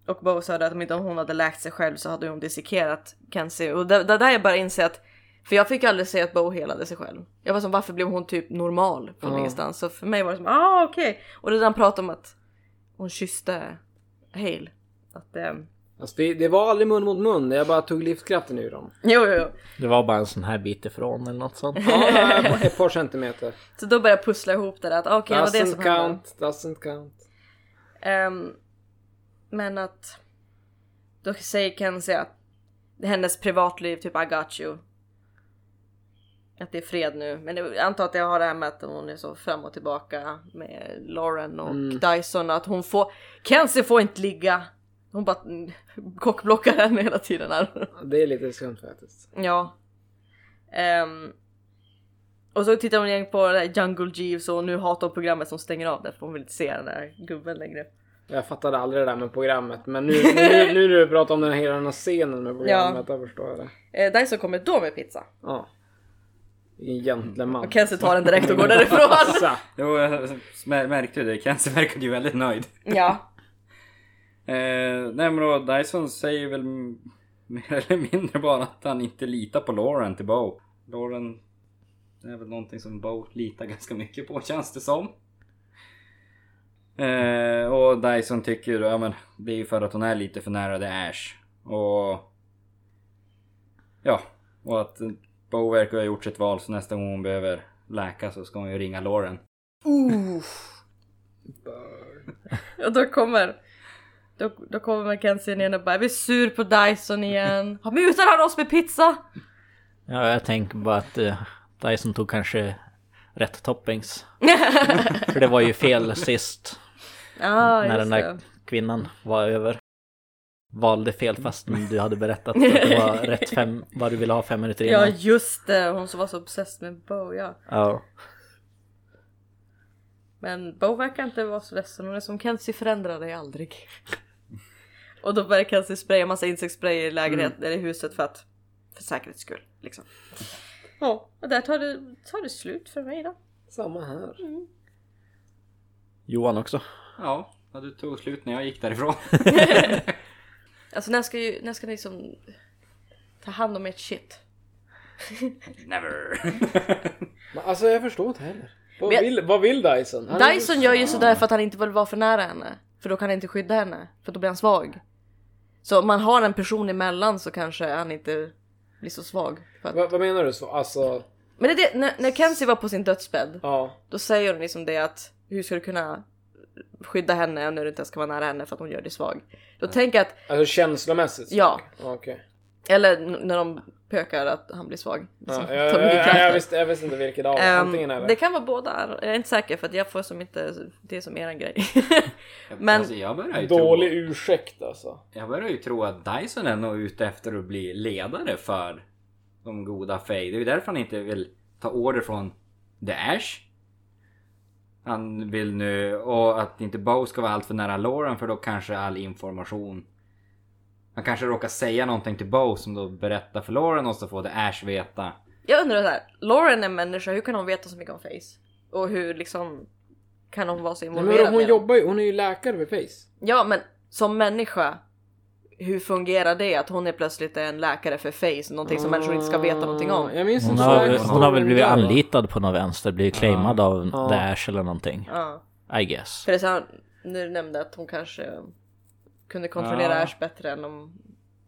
Och Bo sa att om inte hon hade läkt sig själv så hade hon dissekerat Kenzie. Och det, det där jag bara inser att... För jag fick aldrig se att Bo helade sig själv. Jag var som varför blev hon typ normal från ingenstans? Så för mig var det som ah okej. Och det där han pratade om att hon kysste Hale. Att ehm, Alltså, det, det var aldrig mun mot mun. Jag bara tog livskraften ur dem. Jo, jo, jo. Det var bara en sån här bit ifrån eller något sånt. Ja, ett par centimeter. Så då började jag pussla ihop det där att okej, det var det som hände. count, doesn't count. Ehm, men att då säger Kenzie att hennes privatliv, typ I got you. Att det är fred nu. Men jag antar att det har det här med att hon är så fram och tillbaka med Lauren och Mm. Dyson. Att hon får, Kenzie får inte ligga. Hon bara kockblockar henne hela tiden här. Det är lite skumt faktiskt. Ja. Ehm, och så tittar hon igen på Jungle Jeeves och nu hatar hon programmet som stänger av det för hon vill inte se den där gubben längre. Jag fattade aldrig det där med programmet. Men nu, nu, nu när du pratar om den här, hela den här scenen med programmet, då förstår jag det. Eh, Dyson kommer då med pizza. Ja. En gentleman. Och Kenzie tar den direkt och går därifrån. Jo, jag mär- märkte det. Kenzie verkade ju väldigt nöjd. ja. Eh, nej men då, Dyson säger väl mer eller mindre bara att han inte litar på Lauren till Bo. Lauren är väl någonting som Bo litar ganska mycket på känns det som. Eh, och Dyson tycker ja men det är ju för att hon är lite för nära The Ash. Och... Ja, och att Bo verkar ha gjort sitt val så nästa gång hon behöver läka så ska hon ju ringa Lauren. Och då kommer då, då kommer Mackenzie ner och bara är vi sur på Dyson igen? Har mutat han oss med pizza? Ja, jag tänker bara att uh, Dyson tog kanske rätt toppings. För det var ju fel sist Ja, när den där det. kvinnan var över. Valde fel fastän du hade berättat att det var rätt fem, vad du ville ha fem minuter Ja innan. just det, hon som var så obsessed med Bo ja. Ja. Men Bo verkar inte vara så ledsen, hon är som Kenzie förändrar dig aldrig. Och då börjar Kenzie spraya massa insektsspray i lägenheten, eller i huset för att för säkerhets skull liksom. Ja, och där tar det, tar det slut för mig då. Samma här. Johan också. Ja, ja, du tog slut när jag gick därifrån. Alltså när ska, ju, när ska ni liksom ta hand om ert shit? Never. Men alltså jag förstår inte heller. Vad, Men jag- vill, vad vill Dyson? Han är- Dyson gör ju sådär för att han inte vill vara för nära henne. För då kan han inte skydda henne. För då blir han svag. Så om man har en person emellan så kanske han inte blir så svag. För att... Vad, vad menar du så? Alltså, Men det är det, när, när Kenzie var på sin dödsbädd. ja. Då säger hon liksom det att hur ska du kunna skydda henne när du inte ens ska vara nära henne för att hon gör dig svag. Då tänker jag att, Alltså känslomässigt? Ja. Okej. eller när de pökar att han blir svag. Ja, Så jag, jag, kraft. jag, visste, jag visste inte vilket av Ehm, Antingen eller. det kan vara båda, jag är inte säker för att jag får som inte, det är som eran grej. Men- alltså, jag börjar ju Dålig tro, ursäkt alltså. Jag börjar ju tro att Dyson är nog ute efter att bli ledare för de goda Faye. Det är ju därför han inte vill ta order från The Ash. Han vill nu, och att inte Bo ska vara allt för nära Lauren för då kanske all information han kanske råkar säga någonting till Bo som då berättar för Lauren och så får The Ash veta. Jag undrar så här, Lauren är människa, hur kan hon veta så mycket om Face? Och hur liksom kan hon vara så Nej, involverad men hon jobbar ju, hon är ju läkare med Face. Ja men som människa, hur fungerar det att hon är plötsligt en läkare för Face? Någonting som människor inte ska veta någonting om. Jag minns Hon har, hon har väl blivit anlitad på något vänster, blivit claimad av Ja. The Ash eller någonting. Ja. I guess. För det är så här, du nämnde att hon kanske kunde kontrollera Ja. Ash bättre än om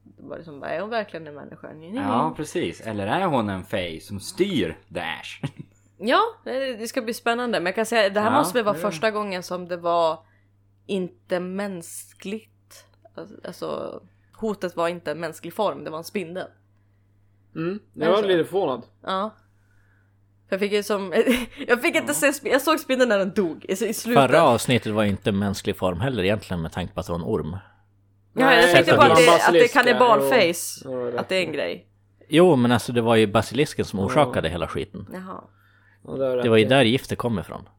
det var liksom, är hon verkligen en människa? Ja precis, eller är hon en Faye som styr The Ash? Ja, det det ska bli spännande. Men jag kan säga det här Ja, måste väl vara det- första gången som det var inte mänskligt. Alltså hotet var inte en mänsklig form, det var en spindel. Mm, jag var Alltså. lite förvånad. Ja. Jag fick ju som, jag fick inte se, jag såg spindeln när den dog i, slutet. Förra avsnittet var ju inte mänsklig form heller egentligen med tanke på att det var en orm. Ja, jag tänkte på att att det att det är kannibalface. Att det är en grej. Jo, men alltså det var ju basilisken som orsakade hela skiten. Jaha. Ja, det, var ju där giftet kom ifrån.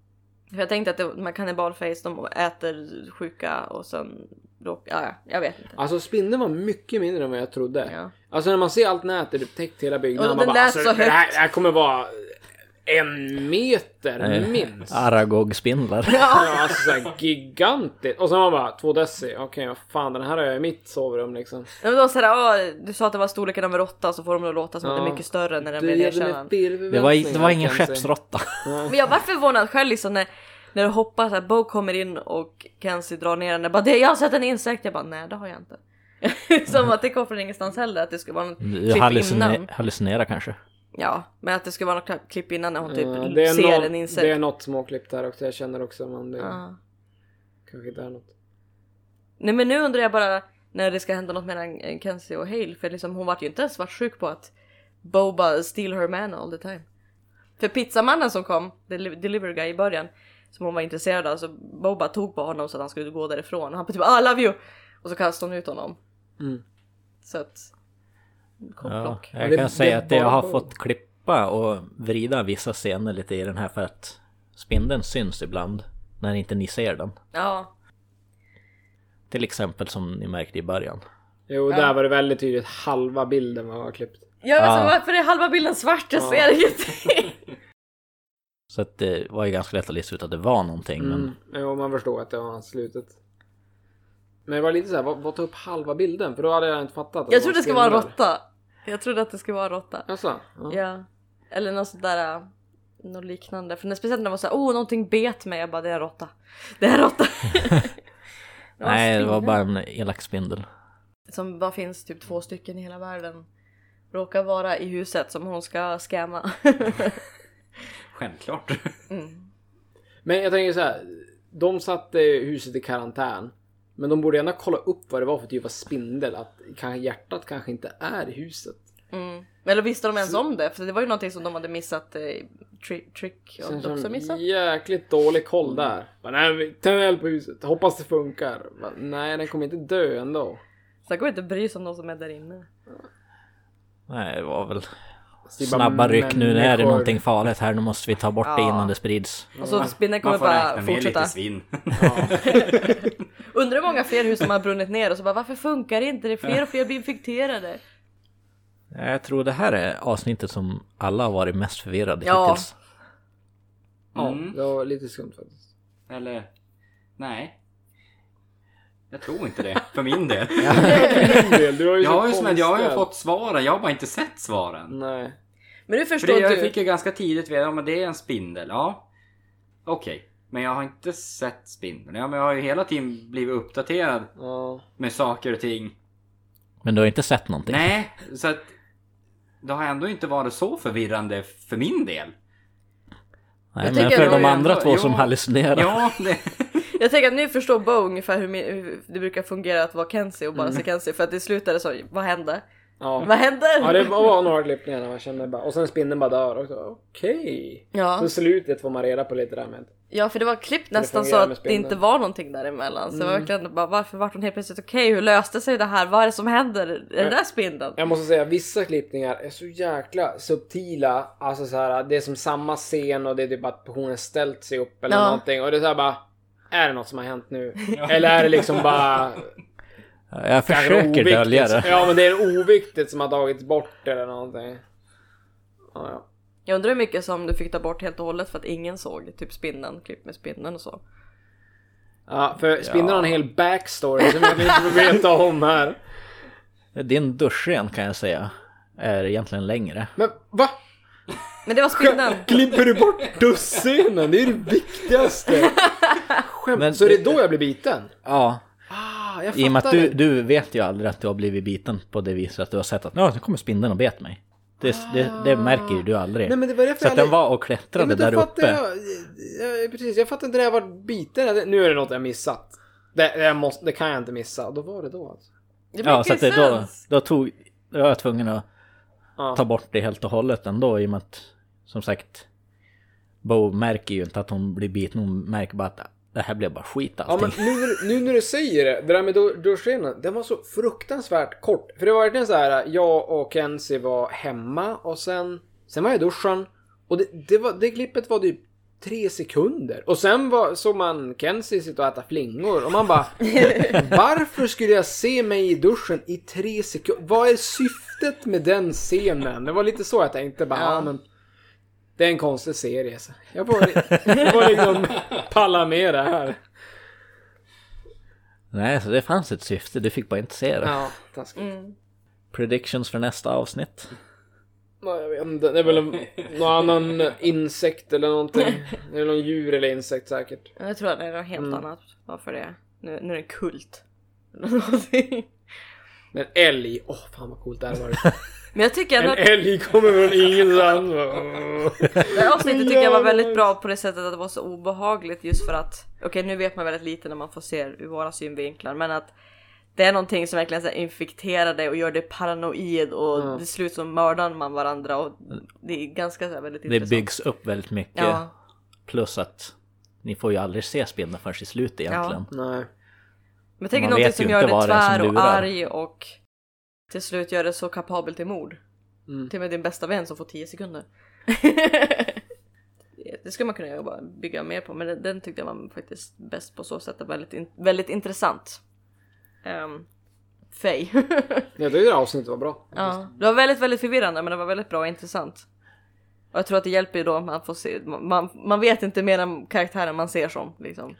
Jag tänkte att det, de här kannibalface, de äter sjuka och sen råkar, ja, ja, jag vet inte. Alltså spindeln var mycket mindre än vad jag trodde. Ja. Alltså när man ser allt nätet upptäckt hela byggnaden. Och man den bara, lät alltså, så det, här, högt. det här kommer vara en meter Eh, minst. Aragog-spindlar. Ja, alltså såhär gigantiskt. Och sen var man bara två deci. Okej, vad fan den här har jag i mitt sovrum liksom. Men det var sådär, åh, du sa att det var storleken av en råtta så får de att låta som att det är Ja. mycket större när den blir fel Det var, det var ingen skeppsråtta. Men jag var förvånad själv liksom när, när du hoppas att Bo kommer in och Kenzie drar ner henne. Bara det, jag har sett en insekt. Jag bara nej det har jag inte. som att det kom från ingenstans heller. Att det skulle vara något klipp hallucine- innan. hallucinerar kanske. Ja, men att det skulle vara något klipp innan när hon typ Ja, det, är ser nå- en insekt. det är något småklipp där också. Jag känner också men det Ja. kanske inte är något. Nej men nu undrar jag bara när det ska hända något mellan Kenzie och Hale. För liksom, hon vart ju inte ens svartsjuk på att Bo bara steal her man all the time. För pizzamannen som kom, deli- delivery guy i början, som hon var intresserad av, så Bo bara tog på honom så att han skulle gå därifrån. Och han typ I love you! Och så kastade hon ut honom. Mm. Så att... Ja, jag kan det säga att jag har fått klippa och vrida vissa scener lite i den här för att spindeln syns ibland när inte ni ser den. Ja. Till exempel som ni märkte i början. Jo, där var det väldigt tydligt. Halva bilden var klippt. Ja men Ja. så varför är halva bilden svart? Jag ser ingenting. Så att det var ju ganska lätt att lista ut att det var någonting. Men Mm. Jo, man förstår att det var slutet. Men det var lite såhär, vad, vad tar upp halva bilden? För då hade jag inte fattat. att Jag trodde det skulle vara råtta. Jag trodde att det skulle vara råtta. Jaså? Ja. Ja. Eller något sådär, äh, något liknande. För när, speciellt när det var såhär, oh någonting bet mig. Jag bara, det är råtta. Det är råtta. Nej, det var bara en elak spindel. Som bara finns typ två stycken i hela världen. Råkar vara i huset som hon ska scamma. Självklart. mm. Men jag tänker så här. de satte huset i karantän. Men de borde gärna kolla upp vad det var för typ av spindel. Att hjärtat kanske inte är i huset. Mm. Eller visste de ens om det? För det var ju någonting som de hade missat. Eh, tri- trick och så också missat. jäkligt dålig koll där. Bara, nej, vi tänder eld på huset. Hoppas det funkar. Bara, nej, den kommer inte dö ändå. Sen går inte bry sig om de som är där inne. Nej, det var väl Det snabba ryck nu. Nu är det någonting farligt här. Nu måste vi ta bort det Ja. innan det sprids. Och så spindeln kommer bara fortsätta. lite svinn. Undrar hur många fler hus som har brunnit ner och så bara varför funkar det inte? Det är fler och fler blir infekterade. Jag tror det här är avsnittet som alla har varit mest förvirrade Ja. hittills. Ja, Mm. det var lite skumt faktiskt. Eller, nej. Jag tror inte det, för min del. Du har ju Jag har ju, som jag har ju fått svaren, jag har bara inte sett svaren. Nej. Men nu För förstår det, jag du. fick ju ganska tidigt veta, ja men det är en spindel, ja. Okej, men jag har inte sett spindeln. Ja men jag har ju hela tiden blivit uppdaterad Ja. med saker och ting. Men du har inte sett någonting? Nej, så att det har ändå inte varit så förvirrande för min del. Nej, Jag men för de andra ändå- två som jo. hallucinerar. Ja, det, Jag tänker att nu förstår Bo ungefär hur, det brukar fungera att vara Kenzie och bara Mm. se Kenzie. För att det slutade så, vad hände? Ja. Vad hände? ja, det var några klippningar när man kände bara... Och sen spindeln bara dör också. Okej. Ja. Så slutet får man reda på lite där med. Ja för det var klippt nästan så att det inte var någonting däremellan. Så det var verkligen bara varför vart hon helt plötsligt okej? Hur löste sig det här? Vad är det som händer? Är det där spindeln? Jag måste säga vissa klippningar är så jäkla subtila. Alltså så här, det är som samma scen och det är typ att personen ställt sig upp eller Ja. någonting. Och det är så här bara... Är det något som har hänt nu? Eller är det liksom bara... Jag försöker dölja det. Ja men det är oviktigt som har tagits bort eller någonting. Ja, ja. Jag undrar hur mycket som du fick ta bort helt och hållet för att ingen såg typ spindeln, klipp med spindeln och så. Ja, för spindeln har en hel backstory som jag inte får veta om här. Din duschscen kan jag säga är egentligen längre. Men va? Men det var spindeln! Klipper du bort dusscenen? Det är det viktigaste. Skämt. Men så är det då jag blir biten? Ja, Ah, jag i och med att du, du vet ju aldrig att du har blivit biten på det viset att du har sett att nu kommer spindeln och bet mig. Det, det, det märker ju du aldrig. Nej, men det var Så att jag den var och klättrade då där uppe. Jag, ja, precis, jag fattar inte när jag var biten. Nu är det något jag missat. Det, det, måste, det kan jag inte missa. Då var det då alltså. Det Ja, så att det, då, då tog då var jag tvungen att Ja. ta bort det helt och hållet ändå i och med att som sagt Bo märker ju inte att hon blir biten, hon märker bara att det här blev bara skit Ja allting. men nu, när- nu när du säger det, det där med du- duschscenen, den var så fruktansvärt kort. För det var verkligen så här, jag och Kenzie var hemma och sen, sen var jag i duschen. Och det, det, var, det klippet var typ tre sekunder. Och sen var, såg man Kenzie sitta och äta flingor och man bara Varför skulle jag se mig i duschen i tre sekunder? Vad är syftet med den scenen? Det var lite så jag tänkte bara, ja, Ja. men det är en konstig serie. Så. Jag får, jag får liksom palla med det här. Nej, så det fanns ett syfte, du fick bara inte se det. Ja, taskigt. Mm. Predictions för nästa avsnitt. Ja, jag vet inte, det är väl en, någon annan insekt eller någonting. Det är någon djur eller insekt säkert. Jag tror att det är något helt Mm. annat. Varför det? Nu, nu är det kult. Men älg, åh fan vad coolt det här var. Men jag tycker ändå En att älg kommer från ingenstans. det här avsnittet tycker jag var väldigt bra på det sättet att det var så obehagligt just för att okej nu vet man väldigt lite när man får se ur våra synvinklar men att det är någonting som verkligen så infekterar dig och gör dig paranoid och Mm. det slut så mördar man varandra och det är ganska så här väldigt Det intressant. byggs upp väldigt mycket. Ja. Plus att ni får ju aldrig se spindeln förrän i slutet egentligen. Nej. Men Man någonting som gör dig tvär och arg och till slut gör det så kapabel till mord. Mm. Till och med din bästa vän som får 10 sekunder. det skulle man kunna jobba, bygga mer på men den, den tyckte jag var faktiskt bäst på så sätt. Väldigt, in, väldigt intressant. Um, Fej. Tyckte det avsnittet var bra. ja, det var väldigt, väldigt förvirrande men det var väldigt bra och intressant. Och jag tror att det hjälper ju då man får se, man, man vet inte mer än karaktären man ser som liksom.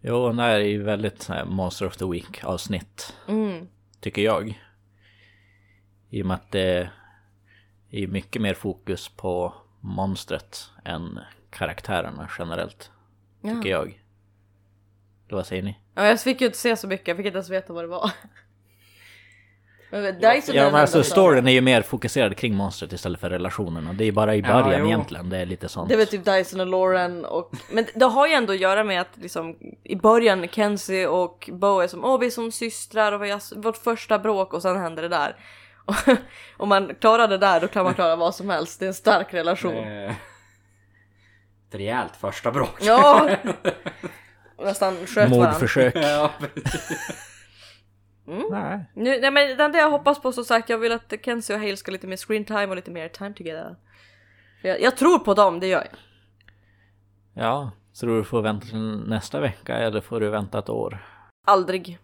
Jo, det här är ju väldigt här Monster of the Week avsnitt. Mm. Tycker jag. I och med att det är mycket mer fokus på monstret än karaktärerna generellt. Tycker jag. Eller vad säger ni? Ja, jag fick ju inte se så mycket, jag fick inte ens veta vad det var. Men Dyson är Ja den men alltså storyn är ju mer fokuserad kring monstret istället för relationerna. Det är bara i Ja, början jo. egentligen, det är lite sånt. Det är väl typ Dyson och Lauren och... Men det har ju ändå att göra med att liksom i början Kenzie och Bo är som åh vi är som systrar och vi har vårt första bråk och sen händer det där. Och om man klarar det där då kan man klara vad som helst. Det är en stark relation. Ett rejält första bråk. Ja! Nästan sköt varandra. Mordförsök. Ja, Nej. Nu, nej men det enda jag hoppas på som sagt, jag vill att Kenzie och Hale ska lite mer screen time och lite mer time together. Jag, jag tror på dem, det gör jag. Ja, tror du får vänta till nästa vecka eller får du vänta ett år? Aldrig.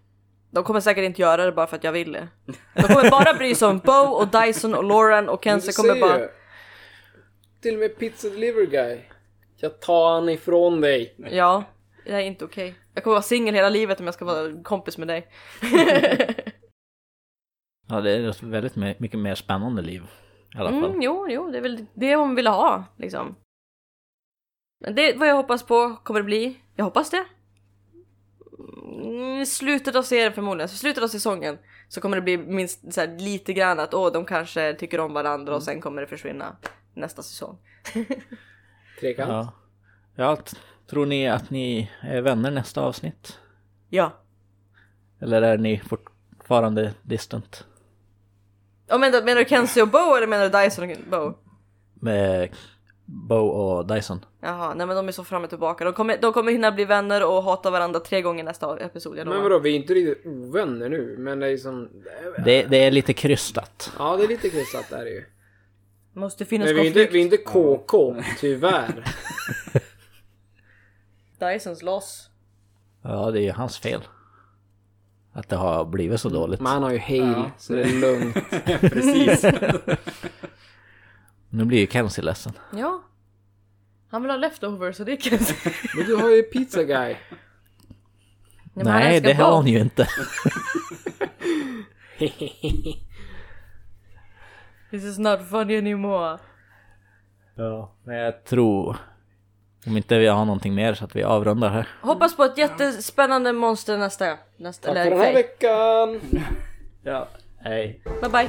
De kommer säkert inte göra det bara för att jag vill det. De kommer bara bry sig om Bo och Dyson och Lauren och Kenzie kommer bara... ju. Till och med Pizza Delivery Guy. Jag tar han ifrån dig. Ja, det är inte okej. Jag kommer vara singel hela livet om jag ska vara kompis med dig. Ja, det är ett väldigt mycket mer spännande liv. I alla fall. Mm, jo, jo, det är väl det hon vill ha liksom. Men det är vad jag hoppas på kommer det bli. Jag hoppas det. Mm, slutet av serien förmodligen, så slutet av säsongen så kommer det bli minst så här, lite grann att åh, de kanske tycker om varandra och sen kommer det försvinna nästa säsong. Trekant. Ja. ja, tror ni att ni är vänner nästa avsnitt? Ja. Eller är ni fortfarande distant? Ja, men, menar du Kenzie och Bo eller menar du Dyson och Bo? Med Bo och Dyson? Jaha, nej men de är så fram och tillbaka. De kommer, de kommer hinna bli vänner och hata varandra tre gånger nästa episod. Jag Men vadå, vi är inte riktigt ovänner nu. Men det är som... Det, det är lite krystat. Ja, det är lite kryssat där ju. Måste finnas Men vi är inte, vi är inte KK, tyvärr. Dysons loss. Ja, det är ju hans fel. Att det har blivit så dåligt. Men han har ju Hale, så det är lugnt. precis. Nu blir ju Kenzie ledsen. Ja. Han vill ha leftovers så det kan Men du har ju Pizza Guy. han Nej, älskar det har hon ju inte. This is not funny anymore. Ja, men jag tror... Om inte vi har någonting mer så att vi avrundar här. Hoppas på ett jättespännande monster nästa. nästa Tack för den här veckan! Ja, hej. Bye bye.